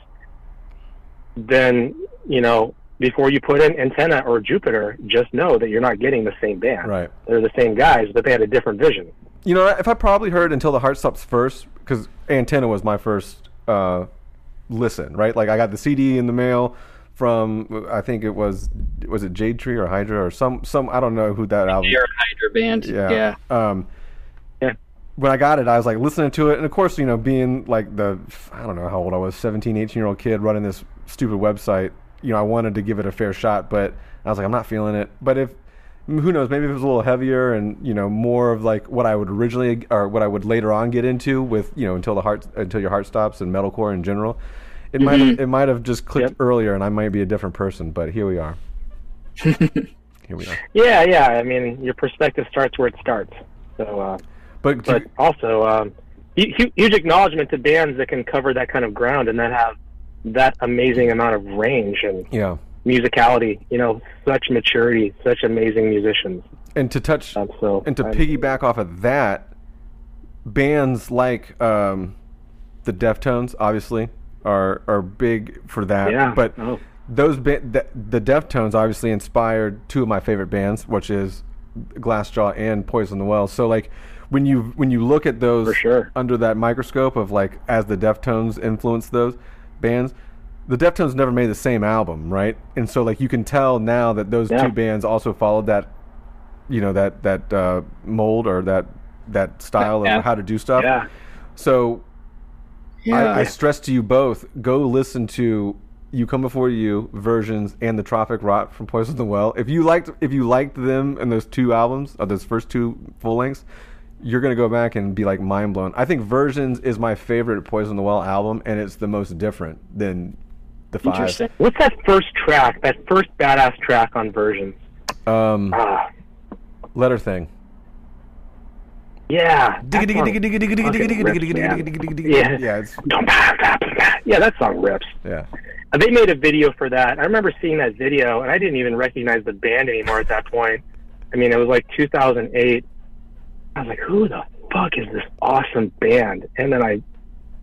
[SPEAKER 4] then you know before you put in Antenna or Jupiter, just know that you're not getting the same band.
[SPEAKER 2] Right.
[SPEAKER 4] They're the same guys, but they had a different vision.
[SPEAKER 2] You know, if I probably heard until the heart stops first, because Antenna was my first uh, listen, right? Like I got the CD in the mail from I think it was was it Jade Tree or Hydra or some some I don't know who that album.
[SPEAKER 3] You're Hydra band.
[SPEAKER 2] Yeah.
[SPEAKER 3] Yeah.
[SPEAKER 2] Um,
[SPEAKER 4] Yeah.
[SPEAKER 2] When I got it, I was like listening to it, and of course, you know, being like the I don't know how old I was, 17, 18 year old kid running this stupid website, you know, I wanted to give it a fair shot, but I was like, I'm not feeling it. But if who knows, maybe if it was a little heavier and you know more of like what I would originally or what I would later on get into with you know until the heart until your heart stops and metalcore in general, it might have, it might have just clicked
[SPEAKER 4] Yep.
[SPEAKER 2] earlier, and I might be a different person. But here we are. [LAUGHS] here we are.
[SPEAKER 4] Yeah, yeah. I mean, your perspective starts where it starts. So, uh,
[SPEAKER 2] But,
[SPEAKER 4] but
[SPEAKER 2] you-
[SPEAKER 4] also um, hu- hu- huge acknowledgement to bands that can cover that kind of ground and that have that amazing amount of range and
[SPEAKER 2] yeah.
[SPEAKER 4] musicality. You know, such maturity, such amazing musicians.
[SPEAKER 2] And to touch
[SPEAKER 4] Um, so
[SPEAKER 2] and to
[SPEAKER 4] I'm-
[SPEAKER 2] piggyback off of that, bands like um, the Deftones obviously are are big for that.
[SPEAKER 4] Yeah.
[SPEAKER 2] But
[SPEAKER 4] Oh.
[SPEAKER 2] those ba- the, the Deftones obviously inspired two of my favorite bands, which is Glassjaw and Poison the Well. So like when you when you look at those
[SPEAKER 4] For sure.
[SPEAKER 2] under that microscope of like as the Deftones influenced those bands. The Deftones never made the same album, right? And so, like, you can tell now that those
[SPEAKER 4] Yeah.
[SPEAKER 2] two bands also followed that you know that that uh, mold or that that style
[SPEAKER 3] Yeah.
[SPEAKER 2] of how to do stuff.
[SPEAKER 4] Yeah.
[SPEAKER 2] So
[SPEAKER 3] Yeah.
[SPEAKER 2] I, I stress to you both: go listen to "You Come Before You" versions and the Tropic Rot from Poison the Well. If you liked if you liked them in those two albums, or those first two full lengths, you're gonna go back and be like mind blown. I think versions is my favorite Poison the Well album, and it's the most different than the five.
[SPEAKER 3] Interesting.
[SPEAKER 4] What's that first track? That first badass track on versions?
[SPEAKER 2] Um,
[SPEAKER 4] Ah,
[SPEAKER 2] letter thing.
[SPEAKER 4] yeah. that
[SPEAKER 2] Digga, digga,
[SPEAKER 4] song
[SPEAKER 2] digga, digga, digga, digga, digga, digga, digga, digga, digga, digga, digga.
[SPEAKER 4] Yeah.
[SPEAKER 2] Yeah, it's
[SPEAKER 4] Yeah, that song rips.
[SPEAKER 2] yeah.
[SPEAKER 4] Uh, They made a video for that. I remember seeing that video, and I didn't even recognize the band anymore at that point. I mean, it was like 2008. I was like, "Who the fuck is this awesome band?" And then I,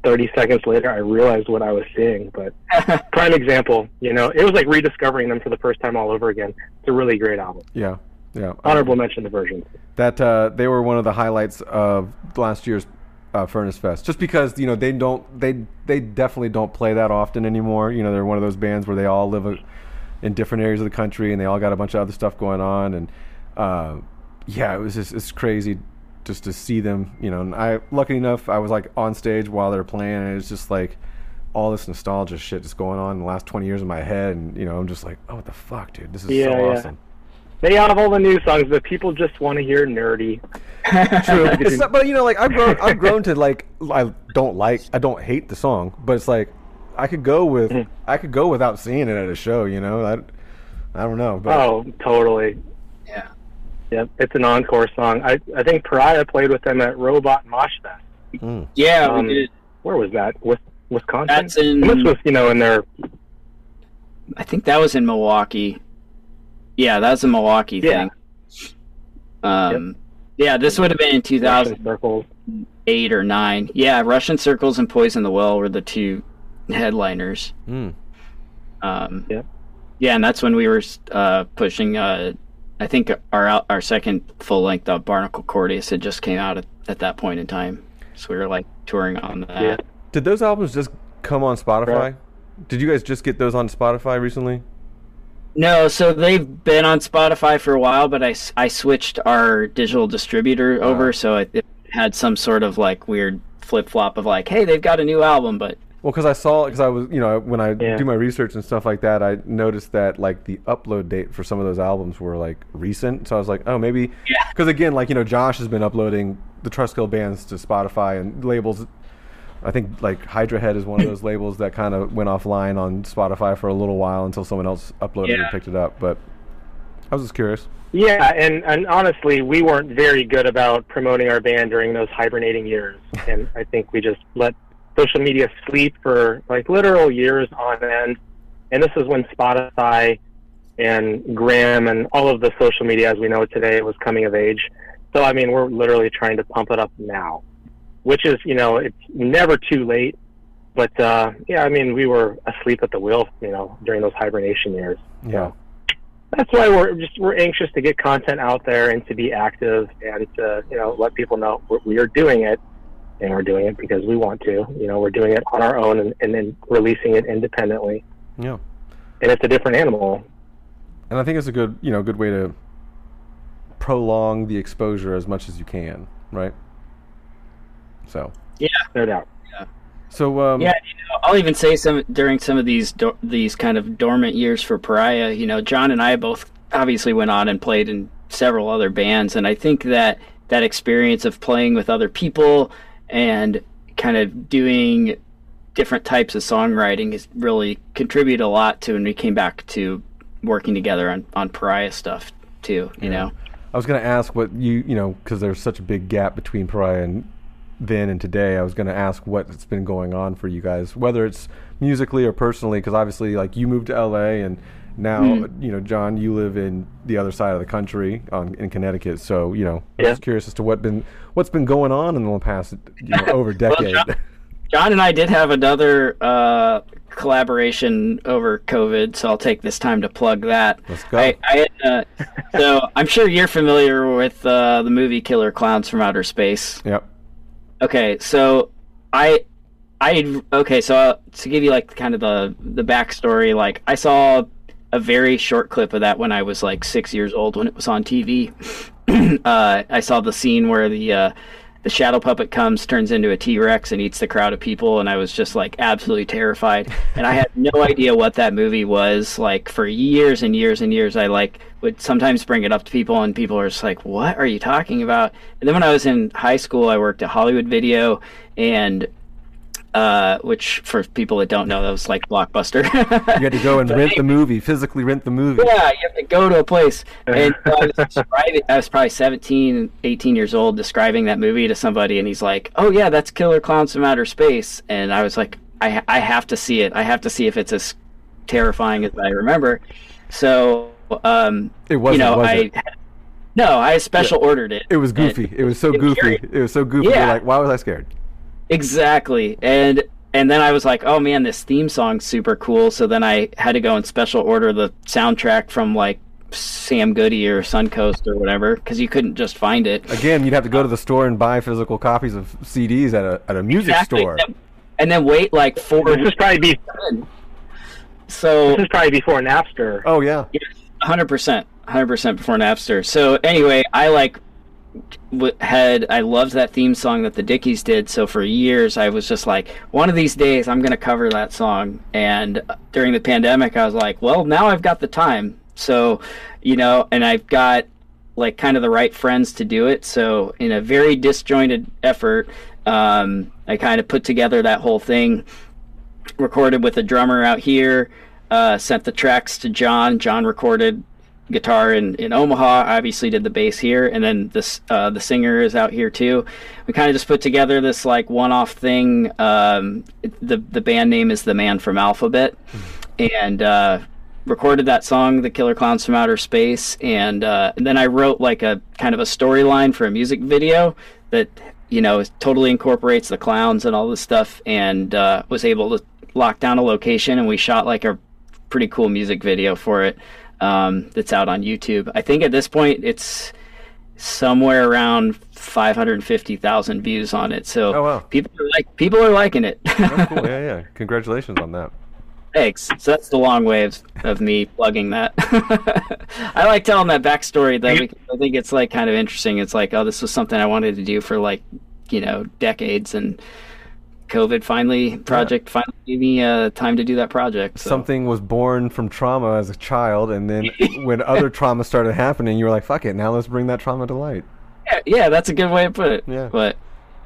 [SPEAKER 4] 30 seconds later, I realized what I was seeing. But [LAUGHS] prime example, you know, it was like rediscovering them for the first time all over again. It's a really great album.
[SPEAKER 2] Yeah, yeah.
[SPEAKER 4] Honorable mention the versions.
[SPEAKER 2] that uh, they were one of the highlights of last year's uh, Furnace Fest, just because you know they don't they they definitely don't play that often anymore. You know, they're one of those bands where they all live a, in different areas of the country and they all got a bunch of other stuff going on, and uh, yeah, it was just it's crazy just to see them. You know, and I lucky enough I was like on stage while they were playing, and it's just like all this nostalgia shit just going on in the last 20 years in my head and you know i'm just like oh what the fuck dude this is
[SPEAKER 4] Yeah,
[SPEAKER 2] so
[SPEAKER 4] yeah.
[SPEAKER 2] awesome
[SPEAKER 4] They have all the new songs, but people just want to hear nerdy. [LAUGHS]
[SPEAKER 2] True. It's not, but you know, like I've grown, I've grown to like I don't like, I don't hate the song, but it's like I could go with,
[SPEAKER 4] Mm-hmm.
[SPEAKER 2] I could go without seeing it at a show. You know, I, I don't know, but
[SPEAKER 4] Oh, totally.
[SPEAKER 3] Yeah.
[SPEAKER 4] Yep, it's an encore song. I I think Paria played with them at Robot Mosh Fest.
[SPEAKER 3] Yeah,
[SPEAKER 4] Um,
[SPEAKER 3] we did.
[SPEAKER 4] Where was that? With Wisconsin.
[SPEAKER 3] That's in-
[SPEAKER 4] And this was, you know, in their
[SPEAKER 3] I think that was in Milwaukee. Yeah, that was a Milwaukee
[SPEAKER 4] Yeah.
[SPEAKER 3] thing. Um, yeah, this would have been in 2008
[SPEAKER 4] Russian circles.
[SPEAKER 3] or nine. Yeah, Russian Circles and Poison the Well were the two headliners.
[SPEAKER 2] Mm.
[SPEAKER 3] Um,
[SPEAKER 4] Yep.
[SPEAKER 3] Yeah, and that's when we were uh, pushing. Uh, I think our our second full length of uh, Barnacle Cordius had just came out at, at that point in time, so we were like touring on that.
[SPEAKER 4] Yeah.
[SPEAKER 2] did those albums just come on Spotify?
[SPEAKER 4] Right.
[SPEAKER 2] Did you guys just get those on Spotify recently?
[SPEAKER 3] No, so they've been on Spotify for a while, but I, I switched our digital distributor over, uh-huh. so it, it had some sort of like weird flip flop of like, hey, they've got a new album, but
[SPEAKER 2] Well, because I saw, because I was, you know, when I
[SPEAKER 4] Yeah.
[SPEAKER 2] do my research and stuff like that, I noticed that like the upload date for some of those albums were like recent. So I was like, oh, maybe,
[SPEAKER 3] Yeah.
[SPEAKER 2] because again, like you know, Josh has been uploading the Trustkill bands to Spotify and labels. I think like Hydra Head is one of [LAUGHS] those labels that kind of went offline on Spotify for a little while until someone else uploaded and picked it up. But I was just curious.
[SPEAKER 4] Yeah, and, and honestly, we weren't very good about promoting our band during those hibernating years. And I think we just let social media sleep for like literal years on end. And this is when Spotify and Graham and all of the social media as we know it today was coming of age. So, I mean, we're literally trying to pump it up now, which is, you know, it's never too late. But, uh, yeah, I mean, we were asleep at the wheel, you know, during those hibernation years.
[SPEAKER 2] Yeah.
[SPEAKER 4] that's why we're just we're anxious to get content out there and to be active and to you know let people know we are doing it and we're doing it because we want to. You know, we're doing it on our own and, and then releasing it independently.
[SPEAKER 2] Yeah.
[SPEAKER 4] And it's a different animal.
[SPEAKER 2] And I think it's a good, you know, good way to prolong the exposure as much as you can, right? So,
[SPEAKER 3] Yeah.
[SPEAKER 4] No doubt.
[SPEAKER 2] so um,
[SPEAKER 3] Yeah, you know, I'll even say some during some of these do- these kind of dormant years for Paria. You know, John and I both obviously went on and played in several other bands, and I think that that experience of playing with other people and kind of doing different types of songwriting has really contributed a lot to when we came back to working together on on Paria stuff too. You know.
[SPEAKER 2] I was going to ask what you, you know, because there's such a big gap between Paria and then and today. I was going to ask what's been going on for you guys, whether it's musically or personally, because obviously, like you moved to LA and now,
[SPEAKER 3] Mm-hmm.
[SPEAKER 2] you know, John, you live in the other side of the country, on, in Connecticut. So, you know, I'm just curious as to what been what's been going on in the past, you know, over [LAUGHS] decade.
[SPEAKER 3] John- John and I did have another uh, collaboration over COVID, so I'll take this time to plug that.
[SPEAKER 2] Let's go.
[SPEAKER 3] I, I uh, [LAUGHS] so I'm sure you're familiar with uh, the movie Killer Clowns from Outer Space.
[SPEAKER 2] yep.
[SPEAKER 3] Okay, so I, I okay, so uh, to give you like kind of the the backstory, like I saw a very short clip of that when I was like six years old when it was on TV. [CLEARS THROAT] uh, I saw the scene where the uh, the shadow puppet comes, turns into a T Rex, and eats the crowd of people, and I was just like absolutely terrified. And I had no idea what that movie was. Like for years and years and years, I like would sometimes bring it up to people, and people are just like, "What are you talking about?" And then when I was in high school, I worked at Hollywood Video, and uh, which for people that don't know, that was like Blockbuster.
[SPEAKER 2] You had to go and [LAUGHS] rent the movie, physically rent the movie.
[SPEAKER 3] Yeah, you have to go to a place. And so I, was [LAUGHS] describing, I was probably 17, 18 years old, describing that movie to somebody, and he's like, "Oh yeah, that's Killer Clowns from Outer Space." And I was like, "I I have to see it. I have to see if it's as terrifying as I remember." So, um,
[SPEAKER 2] It wasn't,
[SPEAKER 3] you know,
[SPEAKER 2] was
[SPEAKER 3] I
[SPEAKER 2] it?
[SPEAKER 3] no, I special ordered it.
[SPEAKER 2] It was goofy. It was so goofy. It was so goofy. You're
[SPEAKER 3] Yeah.
[SPEAKER 2] like, why was I scared?
[SPEAKER 3] Exactly. And and then I was like, oh man, this theme song's super cool. So then I had to go and special order the soundtrack from like Sam Goody or Suncoast or whatever because you couldn't just find it.
[SPEAKER 2] Again, you'd have to go to the store and buy physical copies of CDs at a at a music
[SPEAKER 3] Exactly.
[SPEAKER 2] store.
[SPEAKER 3] And then wait like four
[SPEAKER 4] This is probably be,
[SPEAKER 3] So
[SPEAKER 4] this is probably before Napster.
[SPEAKER 2] Oh yeah.
[SPEAKER 3] hundred percent, hundred percent before Napster. So anyway, I like w- had I loved that theme song that the Dickies did. So for years, I was just like, one of these days, I'm gonna cover that song. And during the pandemic, I was like, well, now I've got the time. So, you know, and I've got like kind of the right friends to do it. So in a very disjointed effort, um, I kind of put together that whole thing recorded with a drummer out here, uh, sent the tracks to John. John recorded guitar in, in Omaha, obviously did the bass here, and then this uh, the singer is out here too. We kind of just put together this like one off thing. Um, the the band name is the Man from Alphabet, and uh, recorded that song, "The Killer Clowns from Outer Space," and, uh, and then I wrote like a kind of a storyline for a music video that you know totally incorporates the clowns and all this stuff, and uh, was able to lock down a location, and we shot like a pretty cool music video for it um, that's out on YouTube. I think at this point it's somewhere around 550,000 views on it. So
[SPEAKER 2] Oh, wow.
[SPEAKER 3] people are like people are liking it.
[SPEAKER 2] That's cool. [LAUGHS] yeah, yeah. Congratulations on that.
[SPEAKER 3] Thanks. So that's the long way of, of me plugging that. [LAUGHS] I like telling that backstory though because I think it's like kind of interesting. It's like, oh, this was something I wanted to do for like, you know, decades and COVID finally project finally gave me uh, time to do that project. So.
[SPEAKER 2] Something was born from trauma as a child, and then [LAUGHS] when other trauma started happening, you were like, "Fuck it, now let's bring that trauma to light."
[SPEAKER 3] Yeah, yeah, that's a good way to put it.
[SPEAKER 2] Yeah.
[SPEAKER 3] But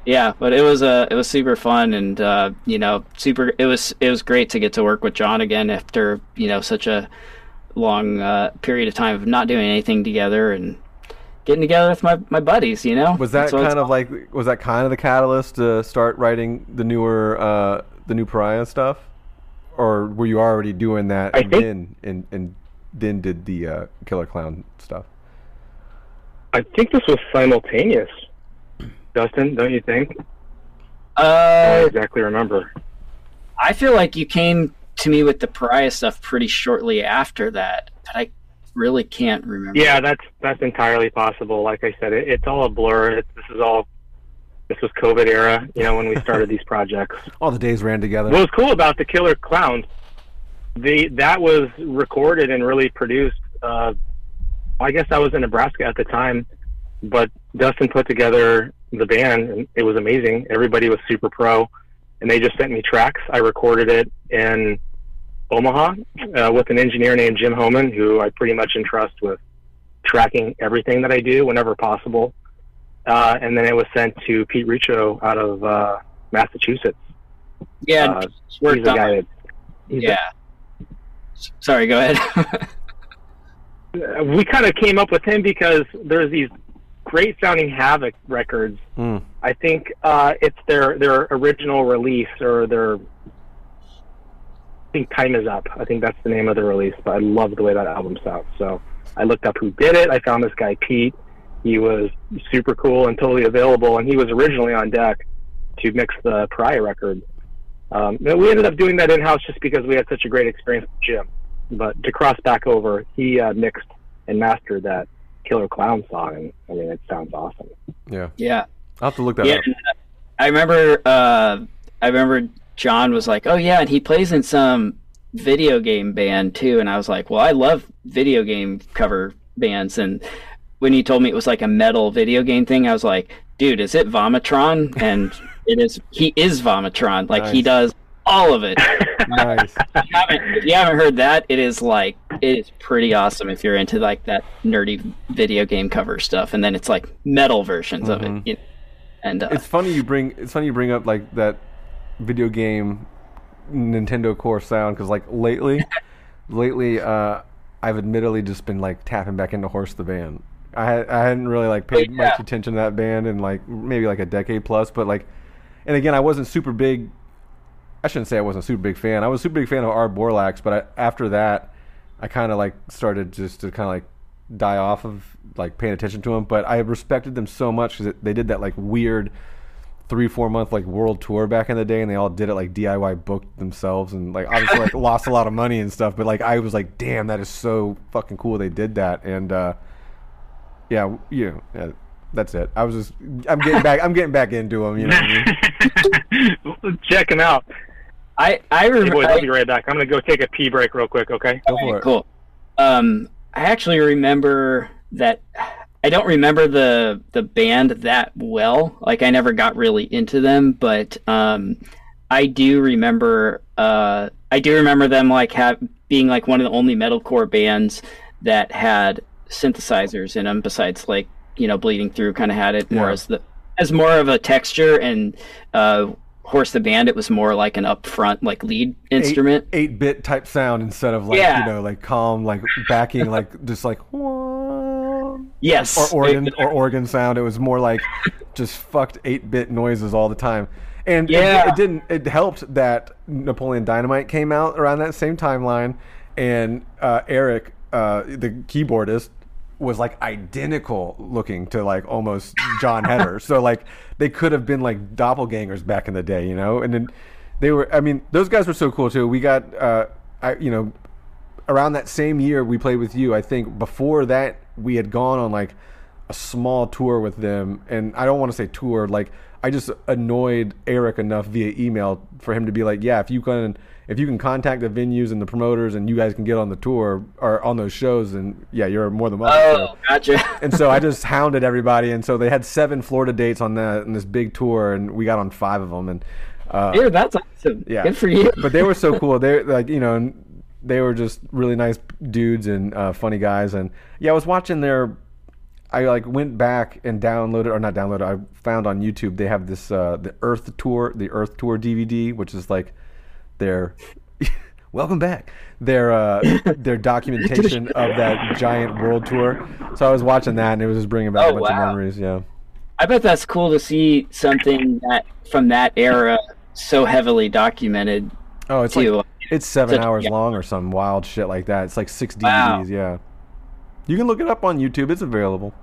[SPEAKER 3] yeah, but it was uh, it was super fun and uh, you know super. It was it was great to get to work with John again after you know such a long uh, period of time of not doing anything together and getting together with my, my buddies. You know,
[SPEAKER 2] Was that
[SPEAKER 3] That's what it's
[SPEAKER 2] kind of like was that kind of the catalyst to start writing the newer uh, the new Paria stuff, or were you already doing that
[SPEAKER 4] I
[SPEAKER 2] and
[SPEAKER 4] think-
[SPEAKER 2] then and and then did the uh, Killer Clown stuff?
[SPEAKER 4] I think this was simultaneous. Dustin, don't you think? I
[SPEAKER 3] Uh,
[SPEAKER 4] don't exactly remember.
[SPEAKER 3] I feel like you came to me with the Paria stuff pretty shortly after that, but I really can't remember.
[SPEAKER 4] Yeah, that's that's entirely possible. Like I said, it, it's all a blur. It, this is all This was COVID era, you know, when we started [LAUGHS] these projects.
[SPEAKER 2] All the days ran together.
[SPEAKER 4] What was cool about the Killer Clowns, the that was recorded and really produced. Uh, I guess I was in Nebraska at the time, but Dustin put together the band, and it was amazing. Everybody was super pro, and they just sent me tracks. I recorded it in Omaha uh, with an engineer named Jim Homan, who I pretty much entrust with tracking everything that I do whenever possible. Uh, and then it was sent to Pete Rutcho out of uh, Massachusetts.
[SPEAKER 3] Yeah,
[SPEAKER 4] Uh, he's
[SPEAKER 3] worked
[SPEAKER 4] the
[SPEAKER 3] on-
[SPEAKER 4] guy that. he's
[SPEAKER 3] yeah. S- Sorry, go ahead. [LAUGHS]
[SPEAKER 4] uh, we kind of came up with him because there's these great sounding Havok records.
[SPEAKER 2] Mm.
[SPEAKER 4] I think uh, it's their their original release or their. I think Time is Up. I think that's the name of the release. But I love the way that album sounds. So I looked up who did it. I found this guy Pete. He was super cool and totally available, and he was originally on deck to mix the Paria record. Um, we ended up doing that in house just because we had such a great experience with Jim. But to cross back over, he uh, mixed and mastered that Killer Clown song, and I mean, it sounds awesome.
[SPEAKER 2] Yeah,
[SPEAKER 3] yeah.
[SPEAKER 2] I'll have to look that
[SPEAKER 3] yeah,
[SPEAKER 2] up.
[SPEAKER 3] and, uh, I remember. Uh, I remember John was like, "Oh yeah," and he plays in some video game band too. And I was like, "Well, I love video game cover bands." And when he told me it was like a metal video game thing, I was like, "Dude, is it Vomitron?" And [LAUGHS] it is. He is Vomitron. Like he does all of it. [LAUGHS]
[SPEAKER 2] nice.
[SPEAKER 3] if, you haven't, if you haven't heard that, it is like it is pretty awesome if you're into like that nerdy video game cover stuff. And then it's like metal versions of
[SPEAKER 2] Mhm.
[SPEAKER 3] it. You know? And uh,
[SPEAKER 2] It's funny you bring. It's funny you bring up like that video game Nintendocore sound because like lately, [LAUGHS] lately, uh, I've admittedly just been like tapping back into Horse the band. I I hadn't really like paid
[SPEAKER 3] Yeah.
[SPEAKER 2] much attention to that band in like maybe like a decade plus, but like, and again, I wasn't super big. I shouldn't say I wasn't a super big fan. I was a super big fan of R. Borlax, but I, after that, I kind of like started just to kind of like die off of like paying attention to them. But I respected them so much because they did that like weird three four month like world tour back in the day, and they all did it like DIY booked themselves, and like obviously like [LAUGHS] lost a lot of money and stuff. But like I was like, damn, that is so fucking cool. They did that, and uh, yeah, you know, yeah, that's it. I was just I'm getting back I'm getting back into them. You know. What I mean? [LAUGHS]
[SPEAKER 4] Check him out.
[SPEAKER 3] I I
[SPEAKER 4] Hey
[SPEAKER 3] remember.
[SPEAKER 4] boys, I'll be right back. I'm gonna go take a pee break real quick. Okay.
[SPEAKER 2] Go for it.
[SPEAKER 3] Cool. Um, I actually remember that. I don't remember the the band that well. Like I never got really into them, but um, I do remember. Uh, I do remember them like have being like one of the only metalcore bands that had synthesizers in them. Besides, like you know, Bleeding Through kind of had it more
[SPEAKER 2] Yeah.
[SPEAKER 3] as the as more of a texture and. Uh, Horse the band, it was more like an upfront like lead instrument.
[SPEAKER 2] eight bit type sound instead of like
[SPEAKER 3] Yeah.
[SPEAKER 2] you know like calm like backing like just like
[SPEAKER 3] Yes,
[SPEAKER 2] or organ or organ sound. It was more like just fucked eight bit noises all the time. And it- it, didn't. It helped that Napoleon Dynamite came out around that same timeline, and uh, Eric, uh, the keyboardist, was like identical looking to like almost Jon [LAUGHS] Heder. so like they could have been like doppelgangers back in the day, you know. And then they were. I mean, those guys were so cool too. We got, uh, I you know, around that same year we played with you. I think before that we had gone on like a small tour with them, and I don't want to say tour. Like I just annoyed Eric enough via email for him to be like, yeah, if you can, if you can contact the venues and the promoters, and you guys can get on the tour or on those shows, and yeah, you're more than welcome.
[SPEAKER 3] Oh, gotcha. [LAUGHS]
[SPEAKER 2] And so I just hounded everybody, and so they had seven Florida dates on that in this big tour, and we got on five of them, and. Uh,
[SPEAKER 3] Dude, that's awesome.
[SPEAKER 2] yeah.
[SPEAKER 3] Good for you.
[SPEAKER 2] but they were so cool. They're like you know, they were just really nice dudes and uh, funny guys. And yeah, I was watching their. I like went back and downloaded or not downloaded. I found on YouTube they have this uh, the Earth Tour, the Earth Tour DVD, which is like their. [LAUGHS] Welcome back. Their uh, [LAUGHS] their documentation of that giant world tour. So I was watching that, and it was just bringing back
[SPEAKER 3] Oh,
[SPEAKER 2] a bunch
[SPEAKER 3] wow.
[SPEAKER 2] of memories. Yeah.
[SPEAKER 3] I bet that's cool to see something that from that era so heavily documented.
[SPEAKER 2] Oh, it's
[SPEAKER 3] too.
[SPEAKER 2] like it's seven
[SPEAKER 3] Such-
[SPEAKER 2] hours
[SPEAKER 3] yeah.
[SPEAKER 2] long or some wild shit like that. It's like six DVDs.
[SPEAKER 3] Wow.
[SPEAKER 2] Yeah, you can look it up on YouTube. It's available.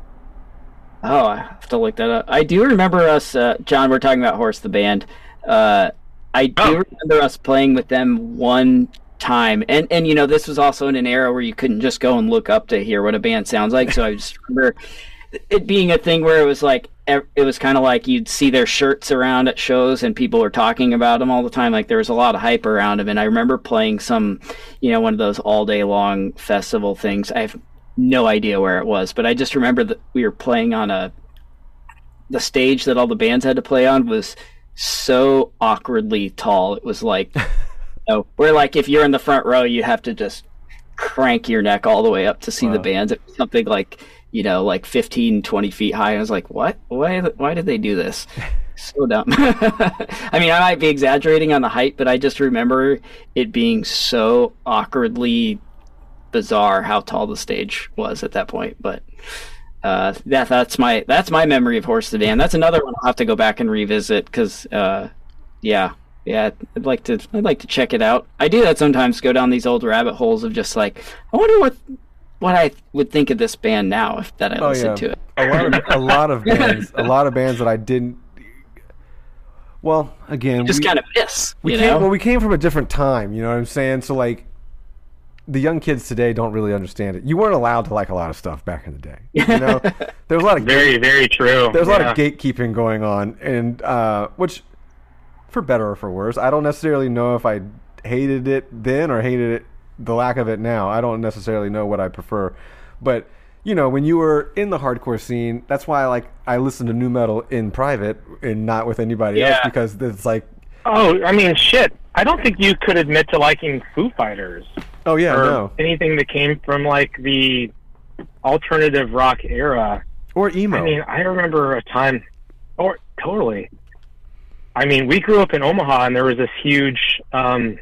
[SPEAKER 3] Oh, I have to look that up. I do remember us, uh, John. We're talking about Horse the band. Uh, I do
[SPEAKER 4] Oh.
[SPEAKER 3] remember us playing with them one time, and and you know this was also in an era where you couldn't just go and look up to hear what a band sounds like. So I just remember it being a thing where it was like it was kind of like you'd see their shirts around at shows and people were talking about them all the time. Like there was a lot of hype around them. And I remember playing some, you know, one of those all day long festival things. I have no idea where it was, but I just remember that we were playing on a the stage that all the bands had to play on was so awkwardly tall. It was like, [LAUGHS] you know, where like if you're in the front row, you have to just crank your neck all the way up to see the bands. It was something like, you know, like 15, 20 feet high. I was like, what? Why, why did they do this? [LAUGHS] So dumb. [LAUGHS] I mean, I might be exaggerating on the height, but I just remember it being so awkwardly bizarre how tall the stage was at that point. But uh, that that's my that's my memory of Horse the band. That's another one I'll have to go back and revisit because, uh, yeah, yeah, I'd like to I'd like to check it out. I do that sometimes. Go down these old rabbit holes of just like I wonder what what I would think of this band now if that I
[SPEAKER 2] Oh
[SPEAKER 3] listened
[SPEAKER 2] yeah,
[SPEAKER 3] to it.
[SPEAKER 2] a lot of a lot of [LAUGHS] bands, a lot of bands that I didn't. Well, again,
[SPEAKER 3] Just
[SPEAKER 2] we-
[SPEAKER 3] kind of miss,
[SPEAKER 2] we
[SPEAKER 3] you
[SPEAKER 2] came
[SPEAKER 3] know.
[SPEAKER 2] well we came from a different time you know what i'm saying so like the young kids today don't really understand it you weren't allowed to like a lot of stuff back in the day you know [LAUGHS] there was a lot of
[SPEAKER 4] Very, very true.
[SPEAKER 2] there's a lot of gatekeeping going on and uh which for better or for worse i don't necessarily know if i hated it then or hated it the lack of it now i don't necessarily know what i prefer but you know when you were in the hardcore scene that's why like i listen to nu metal in private and not with anybody else because it's like
[SPEAKER 4] Oh, I mean, shit. I don't think you could admit to liking Foo Fighters
[SPEAKER 2] oh yeah
[SPEAKER 4] or
[SPEAKER 2] no
[SPEAKER 4] anything that came from like the alternative rock era.
[SPEAKER 2] or emo
[SPEAKER 4] I mean, I remember a time, or totally. I mean, we grew up in Omaha, and there was this huge um,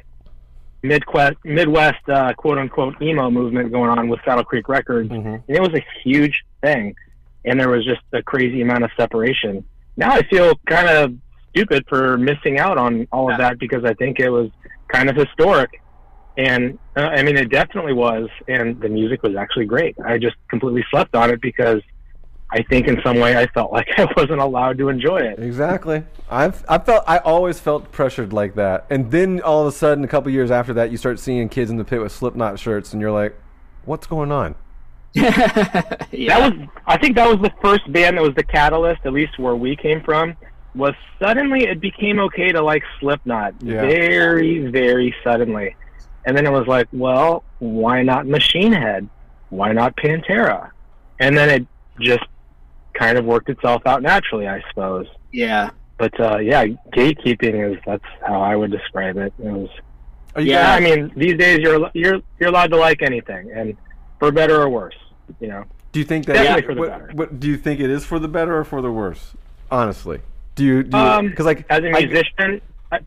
[SPEAKER 4] Midwest, Midwest uh, quote unquote emo movement going on with Saddle Creek Records,
[SPEAKER 2] Mhm.
[SPEAKER 4] and it was a huge thing. And there was just a crazy amount of separation. Now I feel kind of stupid for missing out on all of that because I think it was kind of historic. And uh, I mean, it definitely was, and the music was actually great. I just completely slept on it because I think in some way I felt like [LAUGHS] I wasn't allowed to enjoy it.
[SPEAKER 2] Exactly. I've I felt I always felt pressured like that, and then all of a sudden, a couple years after that, you start seeing kids in the pit with Slipknot shirts, and you're like, "What's going on?" [LAUGHS]
[SPEAKER 3] yeah.
[SPEAKER 4] That was, I think, that was the first band that was the catalyst, at least where we came from. Was suddenly it became okay to like Slipknot,
[SPEAKER 2] Yeah.
[SPEAKER 4] very, very suddenly, and then it was like, well, why not Machine Head? Why not Pantera? And then it just kind of worked itself out naturally, I suppose.
[SPEAKER 3] yeah.
[SPEAKER 4] But uh, yeah, gatekeeping is that's how I would describe it. It was
[SPEAKER 2] Are you
[SPEAKER 4] yeah.
[SPEAKER 2] guys-
[SPEAKER 4] I mean, these days you're you're you're allowed to like anything, and for better or worse, you know.
[SPEAKER 2] do you think that?
[SPEAKER 4] Definitely for the
[SPEAKER 2] what,
[SPEAKER 4] better.
[SPEAKER 2] what- do you think it is for the better or for the worse? Honestly, do you? Do you
[SPEAKER 4] Um,
[SPEAKER 2] because like
[SPEAKER 4] as a musician, I,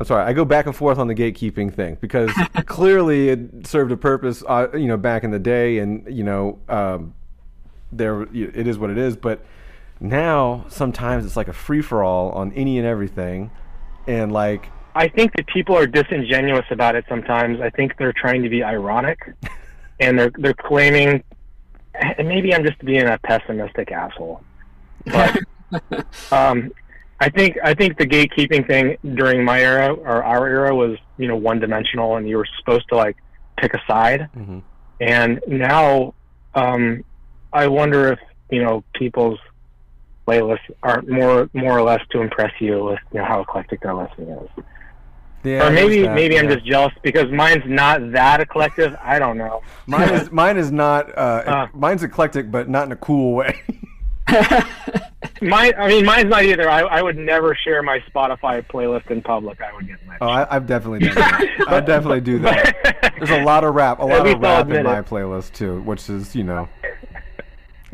[SPEAKER 2] I'm sorry, I go back and forth on the gatekeeping thing because [LAUGHS] clearly it served a purpose, uh, you know, back in the day, and you know, um, there it is what it is. But now sometimes it's like a free for all on any and everything, and like
[SPEAKER 4] I think that people are disingenuous about it sometimes. I think they're trying to be ironic, [LAUGHS] and they're they're claiming. And maybe I'm just being a pessimistic asshole, but [LAUGHS] um, I think I think the gatekeeping thing during my era or our era was you know one dimensional, and you were supposed to like pick a side.
[SPEAKER 2] Mhm.
[SPEAKER 4] And now, um, I wonder if you know people's playlists aren't more more or less to impress you with you know how eclectic their listening is.
[SPEAKER 2] yeah,
[SPEAKER 4] or maybe
[SPEAKER 2] that,
[SPEAKER 4] maybe I'm just jealous because mine's not that eclectic. I don't know.
[SPEAKER 2] mine is mine is not uh,
[SPEAKER 4] Uh.
[SPEAKER 2] mine's eclectic, but not in a cool way.
[SPEAKER 4] Mine, I mean, mine's not either. I, I would never share my Spotify playlist in public. I would get lynched.
[SPEAKER 2] oh, I, I've definitely done that. [LAUGHS] I definitely do that. There's a lot of rap, a lot of rap in
[SPEAKER 4] admit
[SPEAKER 2] my
[SPEAKER 4] it.
[SPEAKER 2] playlist too, which is you know,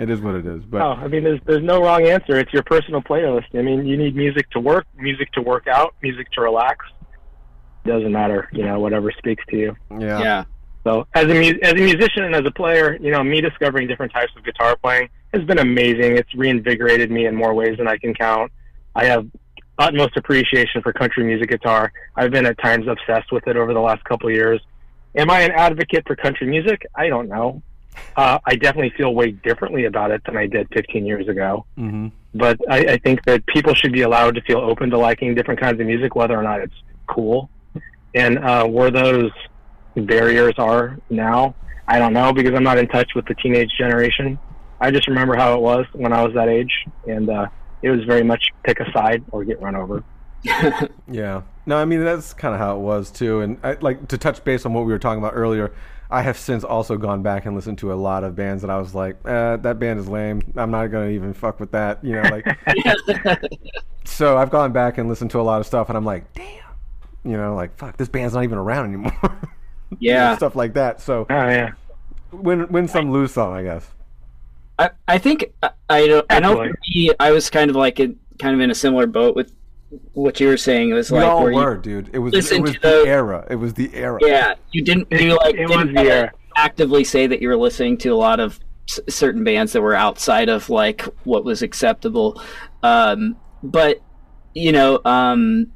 [SPEAKER 2] it is what it is. But
[SPEAKER 4] Oh, I mean, there's there's no wrong answer. It's your personal playlist. I mean, you need music to work, music to work out, music to relax. It Doesn't matter, you know, whatever speaks to you.
[SPEAKER 2] yeah,
[SPEAKER 3] Yeah.
[SPEAKER 4] So as a mu- as a musician and as a player, you know, me discovering different types of guitar playing has been amazing. It's reinvigorated me in more ways than I can count. I have utmost appreciation for country music guitar. I've been at times obsessed with it over the last couple of years. Am I an advocate for country music? I don't know. Uh, I definitely feel way differently about it than I did 15 years ago.
[SPEAKER 2] hmm
[SPEAKER 4] But I, I think that people should be allowed to feel open to liking different kinds of music, whether or not it's cool. And uh, where those barriers are now, I don't know because I'm not in touch with the teenage generation. I just remember how it was when I was that age, and uh, it was very much pick a side or get run over. [LAUGHS]
[SPEAKER 2] Yeah. No, I mean that's kind of how it was too. And I, like to touch base on what we were talking about earlier. I have since also gone back and listened to a lot of bands that I was like, eh, that band is lame. I'm not gonna even fuck with that. You know, like. [LAUGHS] so I've gone back and listened to a lot of stuff, and I'm like, damn. You know, like fuck, this band's not even around anymore. [LAUGHS]
[SPEAKER 3] Yeah.
[SPEAKER 2] stuff like that. So
[SPEAKER 4] Oh yeah,
[SPEAKER 2] win win some, lose some, I guess.
[SPEAKER 3] I, I think I I know, I know for me, I was kind of like in, kind of in a similar boat with what you were saying. It was
[SPEAKER 2] We
[SPEAKER 3] like
[SPEAKER 2] all
[SPEAKER 3] where you-
[SPEAKER 2] were, dude. It was
[SPEAKER 3] listen
[SPEAKER 2] it was
[SPEAKER 3] to
[SPEAKER 2] the
[SPEAKER 3] the-
[SPEAKER 2] era. It was the era.
[SPEAKER 3] yeah, you didn't you like
[SPEAKER 4] it
[SPEAKER 3] didn't
[SPEAKER 4] was the era.
[SPEAKER 3] actively say that you were listening to a lot of s- certain bands that were outside of like what was acceptable. Um, but you know, um,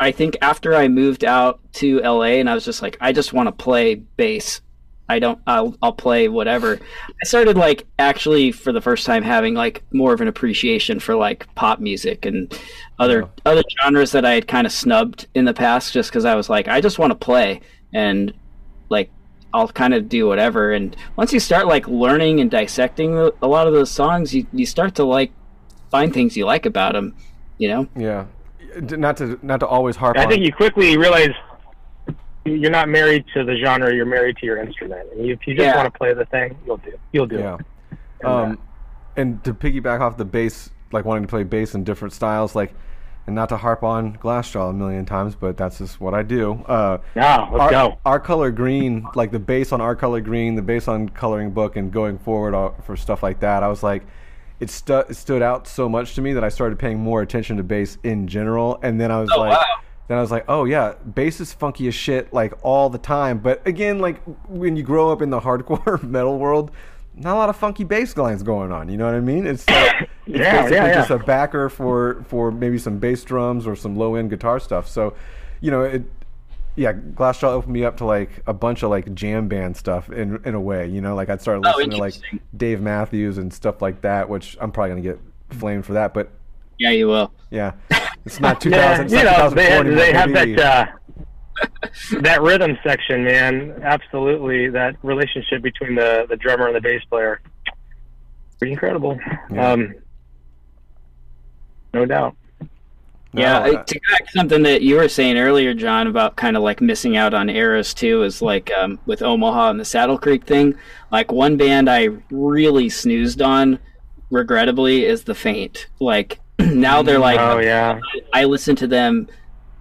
[SPEAKER 3] I think after I moved out to LA and I was just like, I just want to play bass. I don't. I'll I'll play whatever. I started like actually for the first time having like more of an appreciation for like pop music and other
[SPEAKER 2] Yeah.
[SPEAKER 3] other genres that I had kind of snubbed in the past just because I was like, I just want to play and like I'll kind of do whatever. And once you start like learning and dissecting a lot of those songs, you you start to like find things you like about them. You know?
[SPEAKER 2] Yeah. Not to not to always harp
[SPEAKER 4] I
[SPEAKER 2] on.
[SPEAKER 4] think you quickly realize you're not married to the genre; you're married to your instrument. And if you just
[SPEAKER 3] Yeah.
[SPEAKER 4] want to play the thing, you'll do. You'll do.
[SPEAKER 2] Yeah.
[SPEAKER 4] it. And, uh,
[SPEAKER 2] Um, and to piggyback off the bass, like wanting to play bass in different styles, like, and not to harp on Glassjaw a million times, but that's just what I do. Uh,
[SPEAKER 4] Now, let's
[SPEAKER 2] our,
[SPEAKER 4] go.
[SPEAKER 2] our color green, like the bass on our color green, the bass on coloring book, and going forward uh, for stuff like that, I was like, it, stu- it stood out so much to me that I started paying more attention to bass in general, and then I was
[SPEAKER 3] Oh,
[SPEAKER 2] like.
[SPEAKER 3] wow.
[SPEAKER 2] Then I was like, oh yeah, bass is funky as shit, like all the time. But again, like when you grow up in the hardcore [LAUGHS] metal world, not a lot of funky bass lines going on. You know what I mean? It's like uh, [COUGHS] it's
[SPEAKER 4] Yeah,
[SPEAKER 2] basically
[SPEAKER 4] yeah, yeah.
[SPEAKER 2] just a backer for for maybe some bass drums or some low end guitar stuff. So, you know, it yeah, Glassjaw opened me up to like a bunch of like jam band stuff in in a way. You know, like I'd started
[SPEAKER 3] Oh,
[SPEAKER 2] listening to like. Dave Matthews and stuff like that, which I'm probably gonna get flamed for that, but
[SPEAKER 3] Yeah, you will.
[SPEAKER 2] yeah, [LAUGHS] it's not 2000. it's
[SPEAKER 4] you know, they, they have that uh, [LAUGHS] that rhythm section, man. Absolutely, that relationship between the the drummer and the bass player, pretty incredible.
[SPEAKER 2] Yeah.
[SPEAKER 4] Um, no doubt.
[SPEAKER 3] Yeah, uh, to back something that you were saying earlier, John, about kind of like missing out on eras too, is like um, with Omaha and the Saddle Creek thing. Like one band I really snoozed on, regrettably, is the Faint. Like [CLEARS THROAT] now they're like,
[SPEAKER 4] oh yeah,
[SPEAKER 3] I listen to them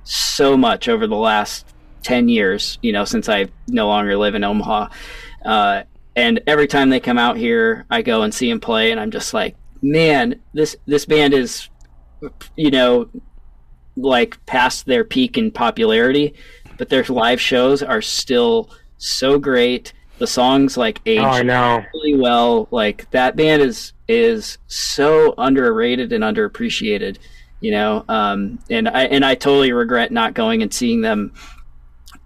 [SPEAKER 3] so much over the last 10 years, you know, since I no longer live in Omaha. Uh, and every time they come out here, I go and see them play, and I'm just like, man, this this band is, you know, like past their peak in popularity, but their live shows are still so great. The songs like age
[SPEAKER 4] oh I know.
[SPEAKER 3] really well. Like that band is is so underrated and underappreciated, you know. Um, and I and I totally regret not going and seeing them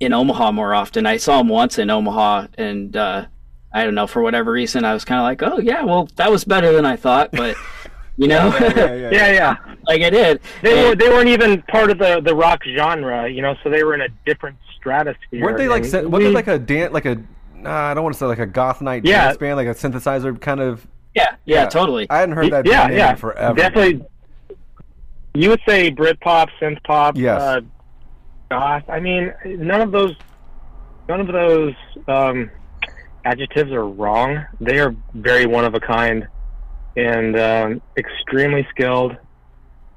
[SPEAKER 3] in Omaha more often. I saw them once in Omaha, and uh, I don't know for whatever reason I was kind of like, oh yeah, well that was better than I thought, but [LAUGHS] you know,
[SPEAKER 2] yeah, yeah,
[SPEAKER 4] Yeah, yeah.
[SPEAKER 3] like I did.
[SPEAKER 4] They
[SPEAKER 3] And-
[SPEAKER 4] were they weren't even part of the the rock genre, you know. So they were in a different stratosphere.
[SPEAKER 2] Weren't they like
[SPEAKER 4] and
[SPEAKER 2] syn- weren't they like a dance like a uh, I don't want to say like a goth night
[SPEAKER 4] Yeah.
[SPEAKER 2] dance band, like a synthesizer kind of.
[SPEAKER 3] yeah, yeah, totally.
[SPEAKER 2] I hadn't heard that
[SPEAKER 4] yeah,
[SPEAKER 2] name
[SPEAKER 4] yeah,
[SPEAKER 2] in forever.
[SPEAKER 4] Definitely. You would say Britpop, synth pop.
[SPEAKER 2] Yes.
[SPEAKER 4] Uh, goth. I mean, none of those, none of those um, adjectives are wrong. They are very one of a kind, and um, extremely skilled.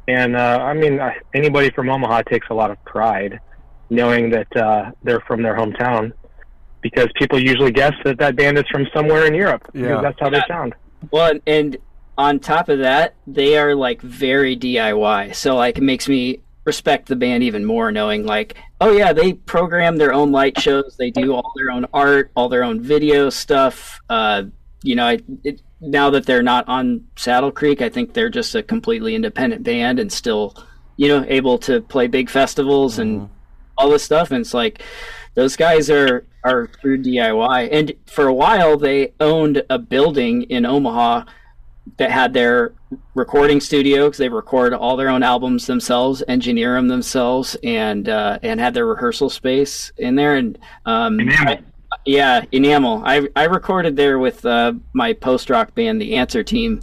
[SPEAKER 4] And uh, I mean, uh, anybody from Omaha takes a lot of pride knowing that uh, they're from their hometown, because people usually guess that that band is from somewhere in Europe. because
[SPEAKER 2] Yeah.
[SPEAKER 4] that's how they sound.
[SPEAKER 3] Well, and- and on top of that, they are like very DIY. So like it makes me respect the band even more knowing like, oh yeah, they program their own light shows, they do all their own art, all their own video stuff. Uh, you know, it, it, now that they're not on Saddle Creek, I think they're just a completely independent band and still, you know, able to play big festivals and all this stuff. And it's like those guys are are through DIY. And for a while, they owned a building in Omaha that had their recording studio because they record all their own albums themselves, engineer them themselves, and uh, and had their rehearsal space in there. And um, I, Yeah, Enamel. I I recorded there with uh, my post rock band, the Answer Team,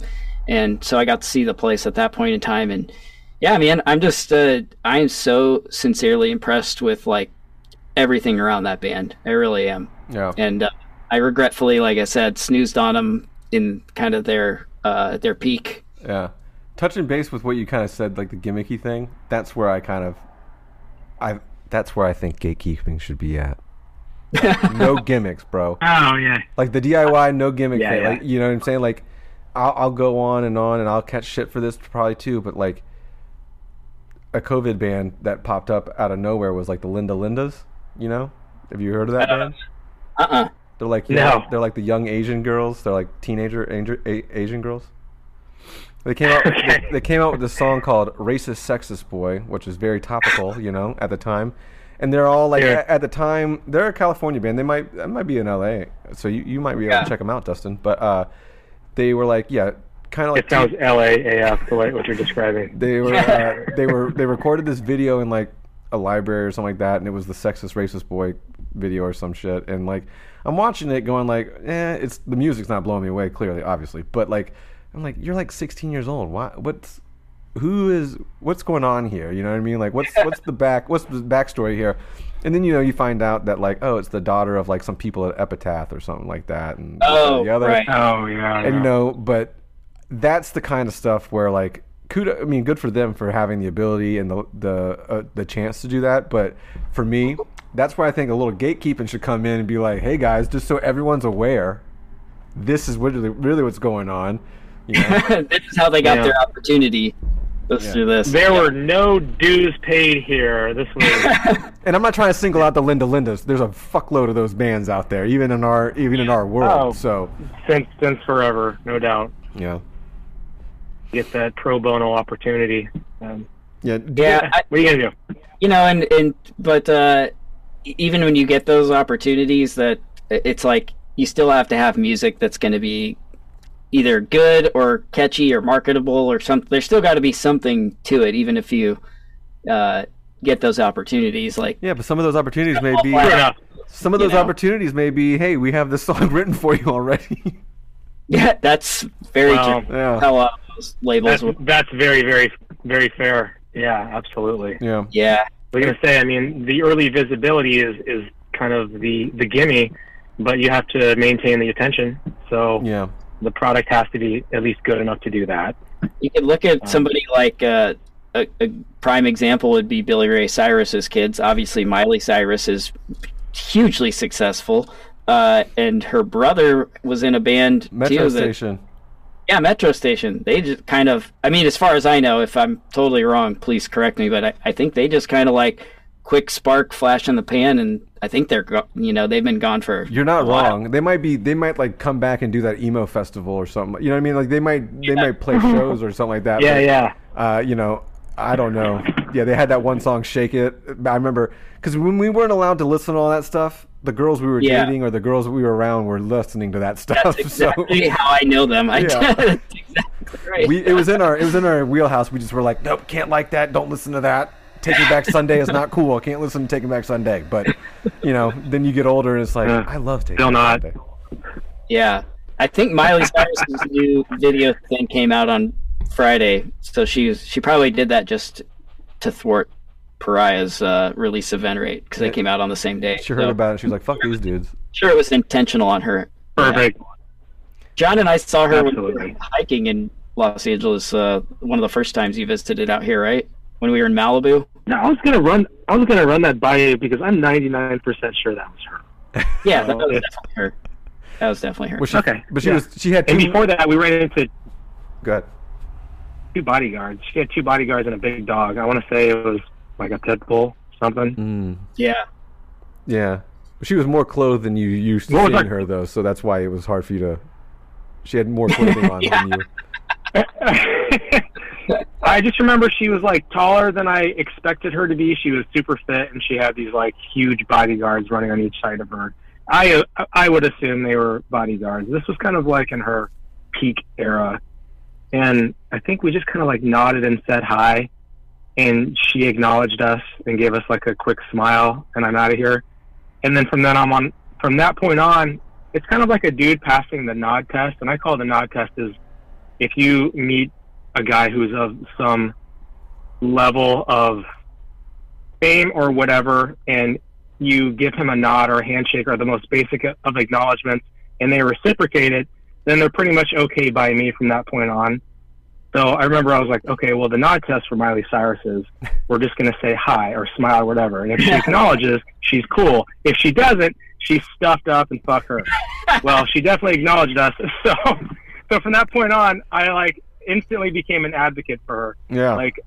[SPEAKER 3] and so I got to see the place at that point in time. And yeah, man, I'm just uh, I am so sincerely impressed with like everything around that band. I really am.
[SPEAKER 2] Yeah.
[SPEAKER 3] And uh, I regretfully, like I said, snoozed on them in kind of their uh, their peak.
[SPEAKER 2] Yeah. Touching base with what you kind of said, like the gimmicky thing, that's where I kind of, I that's where I think gatekeeping should be at. [LAUGHS] no gimmicks, bro.
[SPEAKER 4] Oh yeah.
[SPEAKER 2] Like the DIY, no gimmick
[SPEAKER 4] Yeah,
[SPEAKER 2] thing.
[SPEAKER 4] yeah.
[SPEAKER 2] Like you know what I'm saying? Like I'll, I'll go on and on, and I'll catch shit for this probably too. But like a COVID band that popped up out of nowhere was like the Linda Lindas. You know? Have you heard of that band?
[SPEAKER 3] Uh uh
[SPEAKER 2] They're like
[SPEAKER 4] No.
[SPEAKER 2] young, they're like the young Asian girls. They're like teenager Asian, Asian girls. They came out. [LAUGHS]
[SPEAKER 4] Okay.
[SPEAKER 2] they, they came out with this song called "Racist Sexist Boy," which is very topical, you know, at the time. And they're all like,
[SPEAKER 4] Yeah.
[SPEAKER 2] at, at the time, they're a California band. They might, that might be in L.A. So you, you might be able
[SPEAKER 3] Yeah.
[SPEAKER 2] to check them out, Dustin. But uh, they were like, yeah, kind of like
[SPEAKER 4] It sounds LAAF the way what you're describing.
[SPEAKER 2] they were uh, they were they recorded this video in like a library or something like that, and it was the sexist racist boy video or some shit. And like I'm watching it, going like, eh, it's the music's not blowing me away, clearly, obviously, but like I'm like, you're like 16 years old. Why? What's who is what's going on here? You know what I mean? Like what's [LAUGHS] what's the back what's the backstory here? And then you know you find out that like oh it's the daughter of like some people at Epitaph or something like that and
[SPEAKER 3] Oh,
[SPEAKER 2] the other
[SPEAKER 3] right.
[SPEAKER 4] Oh yeah.
[SPEAKER 2] and you know, but that's the kind of stuff where like kudos. I mean, good for them for having the ability and the the uh, the chance to do that. But for me, that's where I think a little gatekeeping should come in and be like, hey guys, just so everyone's aware, this is really really what's going on. You know? [LAUGHS]
[SPEAKER 3] this is how they got
[SPEAKER 4] Yeah.
[SPEAKER 3] their opportunity. Was
[SPEAKER 2] Yeah.
[SPEAKER 3] through this.
[SPEAKER 4] there were no dues paid here. This was [LAUGHS]
[SPEAKER 2] and I'm not trying to single out the Linda Lindas. There's a fuckload of those bands out there, even in our even in our world.
[SPEAKER 4] Oh.
[SPEAKER 2] So
[SPEAKER 4] since since forever, no doubt.
[SPEAKER 2] yeah,
[SPEAKER 4] Get that pro bono opportunity. Um,
[SPEAKER 2] yeah,
[SPEAKER 3] Yeah, I,
[SPEAKER 4] what are you gonna do?
[SPEAKER 3] you know, and and but uh, even when you get those opportunities, that it's like you still have to have music that's going to be either good or catchy or marketable or something. There's still got to be something to it, even if you uh, get those opportunities. Like,
[SPEAKER 2] yeah. But some of those opportunities may be
[SPEAKER 4] Fair enough.
[SPEAKER 2] some of those
[SPEAKER 3] know.
[SPEAKER 2] opportunities may be, hey, we have this [LAUGHS] song written for you already.
[SPEAKER 3] yeah, that's very
[SPEAKER 4] Wow.
[SPEAKER 3] true.
[SPEAKER 2] yeah,
[SPEAKER 3] How uh, those labels
[SPEAKER 4] That's, that's very very very fair. Yeah, absolutely.
[SPEAKER 2] yeah,
[SPEAKER 3] Yeah,
[SPEAKER 4] I was gonna say, I mean, the early visibility is is kind of the the gimme, but you have to maintain the attention. So
[SPEAKER 2] yeah.
[SPEAKER 4] the product has to be at least good enough to do that.
[SPEAKER 3] you could look at somebody like uh, a, a prime example would be Billy Ray Cyrus's kids. Obviously, Miley Cyrus is hugely successful, uh, and her brother was in a band
[SPEAKER 2] Metro
[SPEAKER 3] too. that-
[SPEAKER 2] Station.
[SPEAKER 3] Yeah, Metro Station. They just kind of. I mean, as far as I know, if I'm totally wrong, please correct me. But I, I think they just kind of like quick spark, flash in the pan, and I think they're go- you know they've been gone for.
[SPEAKER 2] You're not wrong. They might be. They might like come back and do that emo festival or something. You know what I mean? Like they might. They might play [LAUGHS] shows or something like that.
[SPEAKER 4] Yeah,
[SPEAKER 2] but,
[SPEAKER 4] yeah.
[SPEAKER 2] Uh, you know, I don't know. Yeah, they had that one song, "Shake It." I remember because when we weren't allowed to listen to all that stuff, the girls we were
[SPEAKER 3] Yeah.
[SPEAKER 2] dating or the girls we were around were listening to that stuff. [LAUGHS]
[SPEAKER 3] That's exactly
[SPEAKER 2] so
[SPEAKER 3] how I know them. I,
[SPEAKER 2] Yeah. [LAUGHS]
[SPEAKER 3] that's exactly right.
[SPEAKER 2] we, it was in our it was in our wheelhouse. We just were like, nope, can't like that. Don't listen to that. Taking Back Sunday is not cool. Can't listen to Taking Back Sunday. But you know, then you get older and it's like,
[SPEAKER 4] Uh,
[SPEAKER 2] I love Taking
[SPEAKER 4] still
[SPEAKER 2] Back
[SPEAKER 4] not.
[SPEAKER 2] Sunday.
[SPEAKER 3] Yeah, I think Miley Cyrus's new video thing came out on Friday, so she she probably did that just to thwart Paria's uh, release event rate because they came out on the same day.
[SPEAKER 2] She heard
[SPEAKER 3] So,
[SPEAKER 2] about it. She was like, "Fuck these dudes."
[SPEAKER 3] Sure, it was intentional on her.
[SPEAKER 4] Perfect.
[SPEAKER 3] John and I saw her when we were hiking in Los Angeles. Uh, one of the first times you visited out here, right? When we were in Malibu.
[SPEAKER 4] No, I was gonna run. I was gonna run that by you because I'm 99 percent sure that was her. [LAUGHS]
[SPEAKER 3] Yeah, that was definitely her. That was definitely her.
[SPEAKER 2] Well, she,
[SPEAKER 4] Okay,
[SPEAKER 2] but she
[SPEAKER 4] yeah.
[SPEAKER 2] was she had
[SPEAKER 4] And
[SPEAKER 2] two.
[SPEAKER 4] before that, we ran into
[SPEAKER 2] Good.
[SPEAKER 4] Two bodyguards. She had two bodyguards and a big dog. I want to say it was like a pit bull, something.
[SPEAKER 2] Mm,
[SPEAKER 3] yeah.
[SPEAKER 2] yeah, she was more clothed than you used to
[SPEAKER 4] What was
[SPEAKER 2] seeing
[SPEAKER 4] that?
[SPEAKER 2] her though, so that's why it was hard for you to. She had more clothing on [LAUGHS] than you. [LAUGHS]
[SPEAKER 4] I just remember she was like taller than I expected her to be. She was super fit, and she had these like huge bodyguards running on each side of her. I I would assume they were bodyguards. This was kind of like in her peak era, and I think we just kind of like nodded and said hi, and she acknowledged us and gave us like a quick smile, and I'm out of here. And then from then on, on from that point on, it's kind of like a dude passing the nod test, and I call the nod test is if you meet a guy who's of some level of fame or whatever, and you give him a nod or a handshake or the most basic of acknowledgments, and they reciprocate it, then they're pretty much okay by me from that point on. So I remember I was like, okay, well, the nod test for Miley Cyrus is [LAUGHS] we're just going to say hi or smile or whatever. And if she acknowledges, she's cool. If she doesn't, she's stuffed up and fuck her. well, she definitely acknowledged us. [LAUGHS] So, so from that point on, I like instantly became an advocate for her.
[SPEAKER 2] Yeah.
[SPEAKER 4] Like,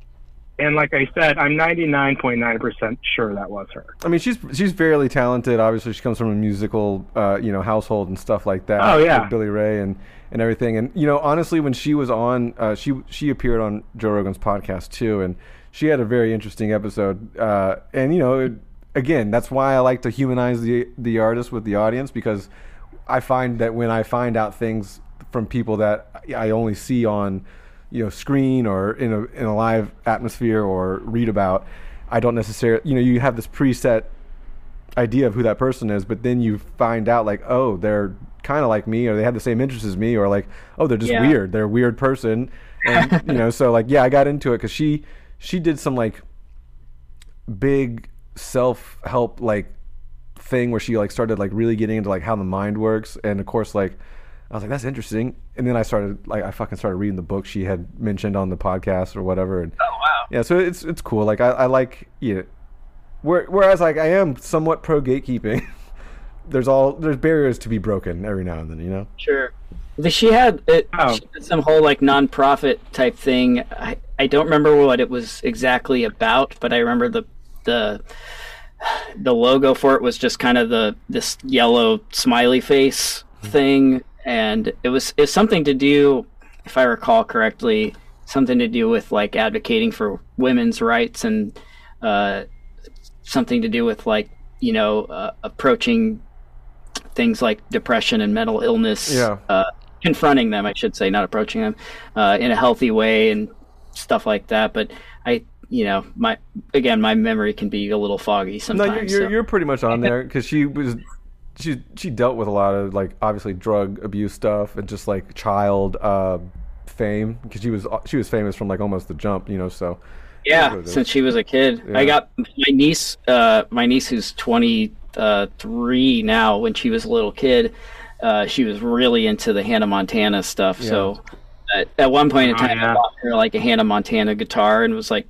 [SPEAKER 4] and like I said, I'm 99.9% sure that was her.
[SPEAKER 2] I mean, she's she's fairly talented. Obviously, she comes from a musical, uh, you know, household and stuff like that.
[SPEAKER 4] Oh, yeah.
[SPEAKER 2] Billy Ray and and everything. And you know, honestly, when she was on, uh, she she appeared on Joe Rogan's podcast too, and she had a very interesting episode. Uh, and you know, it, again, that's why I like to humanize the the artist with the audience because I find that when I find out things from people that I only see on you know screen or in a in a live atmosphere or read about, I don't necessarily you know you have this preset idea of who that person is, but then you find out like oh they're kind of like me or they have the same interests as me or like oh they're just
[SPEAKER 3] Yeah.
[SPEAKER 2] weird. They're a weird person. And [LAUGHS] you know so like yeah I got into it because she she did some like big self help like thing where she like started like really getting into like how the mind works. And of course like I was like that's interesting and then I started like I fucking started reading the book she had mentioned on the podcast or whatever and
[SPEAKER 3] Oh wow.
[SPEAKER 2] yeah so it's it's cool like I, I like yeah where, whereas like I am somewhat pro gatekeeping [LAUGHS] there's all there's barriers to be broken every now and then you know
[SPEAKER 3] Sure. She had it,
[SPEAKER 4] Oh.
[SPEAKER 3] she had some whole like nonprofit type thing. I, I don't remember what it was exactly about, but I remember the the the logo for it was just kind of the this yellow smiley face mm-hmm. thing, and it was it's something to do, if I recall correctly, something to do with like advocating for women's rights and uh, something to do with like you know uh, approaching things like depression and mental illness
[SPEAKER 2] Yeah.
[SPEAKER 3] uh, confronting them i should say not approaching them uh, in a healthy way and stuff like that but i you know my again my memory can be a little foggy
[SPEAKER 2] no
[SPEAKER 3] sometimes
[SPEAKER 2] you're you're,
[SPEAKER 3] so-
[SPEAKER 2] you're pretty much on [LAUGHS] there because she was she she dealt with a lot of like obviously drug abuse stuff and just like child uh fame because she was she was famous from like almost the jump you know so.
[SPEAKER 3] Yeah
[SPEAKER 2] what it is.
[SPEAKER 3] since she was a kid. I got my niece uh, my niece who's 23 now when she was a little kid uh, she was really into the hannah montana stuff so at, at one point in
[SPEAKER 4] Oh,
[SPEAKER 3] time i bought her like a hannah montana guitar and was like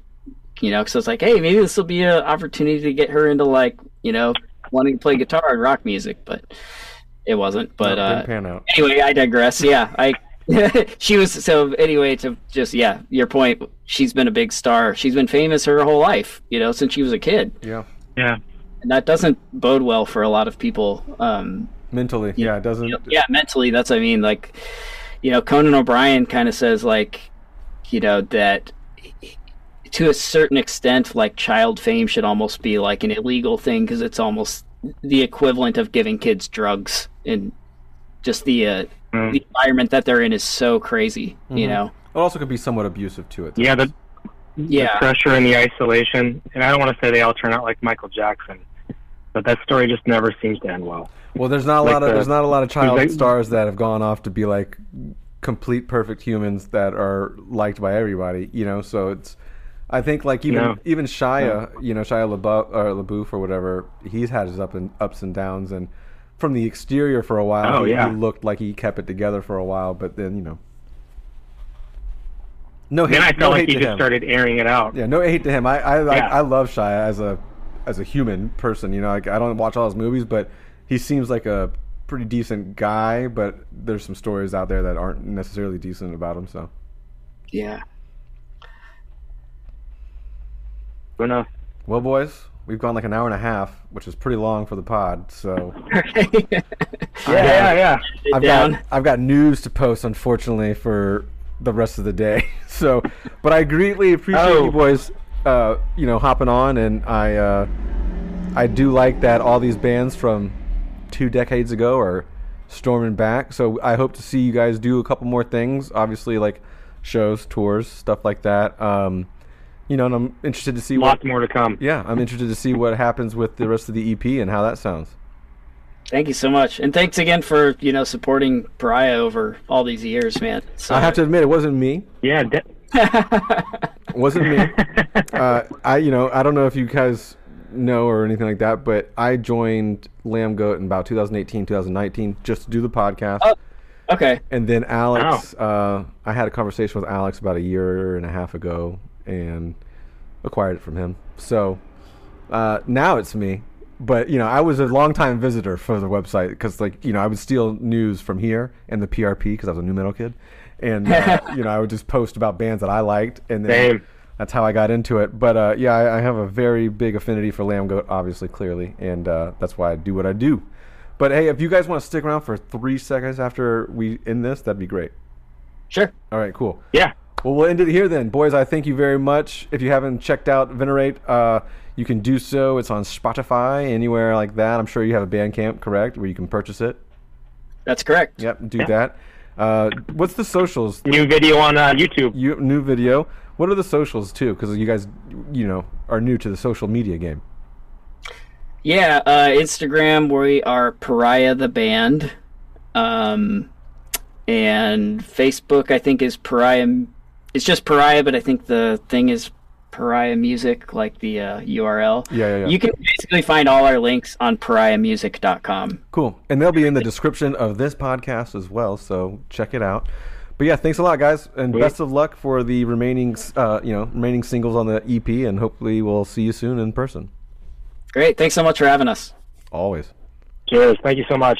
[SPEAKER 3] you know because i was like hey maybe this will be an opportunity to get her into like you know wanting to play guitar and rock music but it wasn't but
[SPEAKER 2] no,
[SPEAKER 3] uh,
[SPEAKER 2] didn't pan out
[SPEAKER 3] anyway, I digress. Yeah, I [LAUGHS] she was so anyway to just yeah, your point. She's been a big star. She's been famous her whole life, you know, since she was a kid,
[SPEAKER 2] yeah
[SPEAKER 4] Yeah.
[SPEAKER 3] and that doesn't bode well for a lot of people. Um,
[SPEAKER 2] mentally yeah it doesn't
[SPEAKER 3] yeah, mentally, that's what I mean. Like, you know, Conan O'Brien kind of says like, you know, that to a certain extent, like child fame should almost be like an illegal thing because it's almost the equivalent of giving kids drugs and just the uh,
[SPEAKER 4] Mm.
[SPEAKER 3] the environment that they're in is so crazy. You know,
[SPEAKER 2] it also could be somewhat abusive to it
[SPEAKER 4] Yeah, the,
[SPEAKER 3] yeah,
[SPEAKER 4] the pressure and the isolation. And I don't want to say they all turn out like Michael Jackson, but that story just never seems to end well.
[SPEAKER 2] Well, there's not a
[SPEAKER 4] Like
[SPEAKER 2] lot of
[SPEAKER 4] the-
[SPEAKER 2] there's not a lot of child
[SPEAKER 4] like-
[SPEAKER 2] stars that have gone off to be like complete perfect humans that are liked by everybody. You know, so it's I think like even
[SPEAKER 4] No.
[SPEAKER 2] even Shia, you know, Shia LaBeouf or LaBeouf or whatever, he's had his up and ups and downs, and from the exterior for a while,
[SPEAKER 4] Oh,
[SPEAKER 2] he,
[SPEAKER 4] yeah.
[SPEAKER 2] he looked like he kept it together for a while, but then you know, no hate,
[SPEAKER 4] Then I
[SPEAKER 2] no
[SPEAKER 4] like
[SPEAKER 2] hate
[SPEAKER 4] he just
[SPEAKER 2] him.
[SPEAKER 4] started airing it out.
[SPEAKER 2] Yeah, no hate to him. I I,
[SPEAKER 4] Yeah.
[SPEAKER 2] I I love Shia as a as a human person. You know, like I don't watch all his movies, but he seems like a pretty decent guy. But there's some stories out there that aren't necessarily decent about him. So
[SPEAKER 3] yeah.
[SPEAKER 4] Who knows?
[SPEAKER 2] well, boys, we've gone like an hour and a half, which is pretty long for the pod. So [LAUGHS]
[SPEAKER 4] Yeah, yeah, yeah.
[SPEAKER 2] I've
[SPEAKER 3] down.
[SPEAKER 2] got I've got news to post, unfortunately, for the rest of the day. [LAUGHS] So, but I greatly appreciate
[SPEAKER 4] Oh.
[SPEAKER 2] you boys, uh, you know, hopping on, and I uh, I do like that all these bands from two decades ago are storming back. So I hope to see you guys do a couple more things. Obviously, like shows, tours, stuff like that. Um, you know, and I'm interested to see what.
[SPEAKER 4] Lots more to come.
[SPEAKER 2] Yeah, I'm interested to see what happens with the rest of the EP and how that sounds.
[SPEAKER 3] Thank you so much, and thanks again for you know supporting Paria over all these years, man. So,
[SPEAKER 2] I have to admit, it wasn't me.
[SPEAKER 4] Yeah, de- [LAUGHS]
[SPEAKER 2] It wasn't me. [LAUGHS] uh, I, you know, I don't know if you guys know or anything like that, but I joined Lambgoat in about 2018, 2019, just to do the podcast.
[SPEAKER 3] Oh. okay,
[SPEAKER 2] And then Alex, uh, I had a conversation with Alex about a year and a half ago and acquired it from him. So uh, now it's me. But you know, I was a longtime visitor for the website because, like, you know, I would steal news from here and the PRP because I was a nu metal kid, and uh, [LAUGHS] you know, I would just post about bands that I liked, and then
[SPEAKER 4] Same.
[SPEAKER 2] that's how I got into it. But uh, yeah, I, I have a very big affinity for Lambgoat, obviously, clearly, and uh, that's why I do what I do. But hey, if you guys want to stick around for three seconds after we end this, that'd be great.
[SPEAKER 3] sure.
[SPEAKER 2] All right, cool.
[SPEAKER 4] yeah.
[SPEAKER 2] Well, we'll end it here then, boys. I thank you very much. If you haven't checked out Venerate, uh, you can do so. It's on Spotify, anywhere like that. I'm sure you have a Bandcamp, correct, where you can purchase it.
[SPEAKER 3] That's correct.
[SPEAKER 2] Yep, do that. Uh, what's the socials?
[SPEAKER 4] New video on uh, YouTube.
[SPEAKER 2] You new video. What are the socials too? Because you guys, you know, are new to the social media game.
[SPEAKER 3] Yeah, uh, Instagram we are Paria the band, um, and Facebook I think is Paria. It's just Paria, but I think the thing is Paria Music, like the uh, URL.
[SPEAKER 2] Yeah, yeah, yeah.
[SPEAKER 3] You can basically find all our links on pariamusic.com.
[SPEAKER 2] Cool, and they'll be in the description of this podcast as well. So check it out. But yeah, thanks a lot, guys, and best of luck for the remaining, uh, you know, remaining singles on the EP, and hopefully we'll see you soon in person.
[SPEAKER 3] Great, thanks so much for having us.
[SPEAKER 2] Always.
[SPEAKER 4] Cheers. Thank you so much.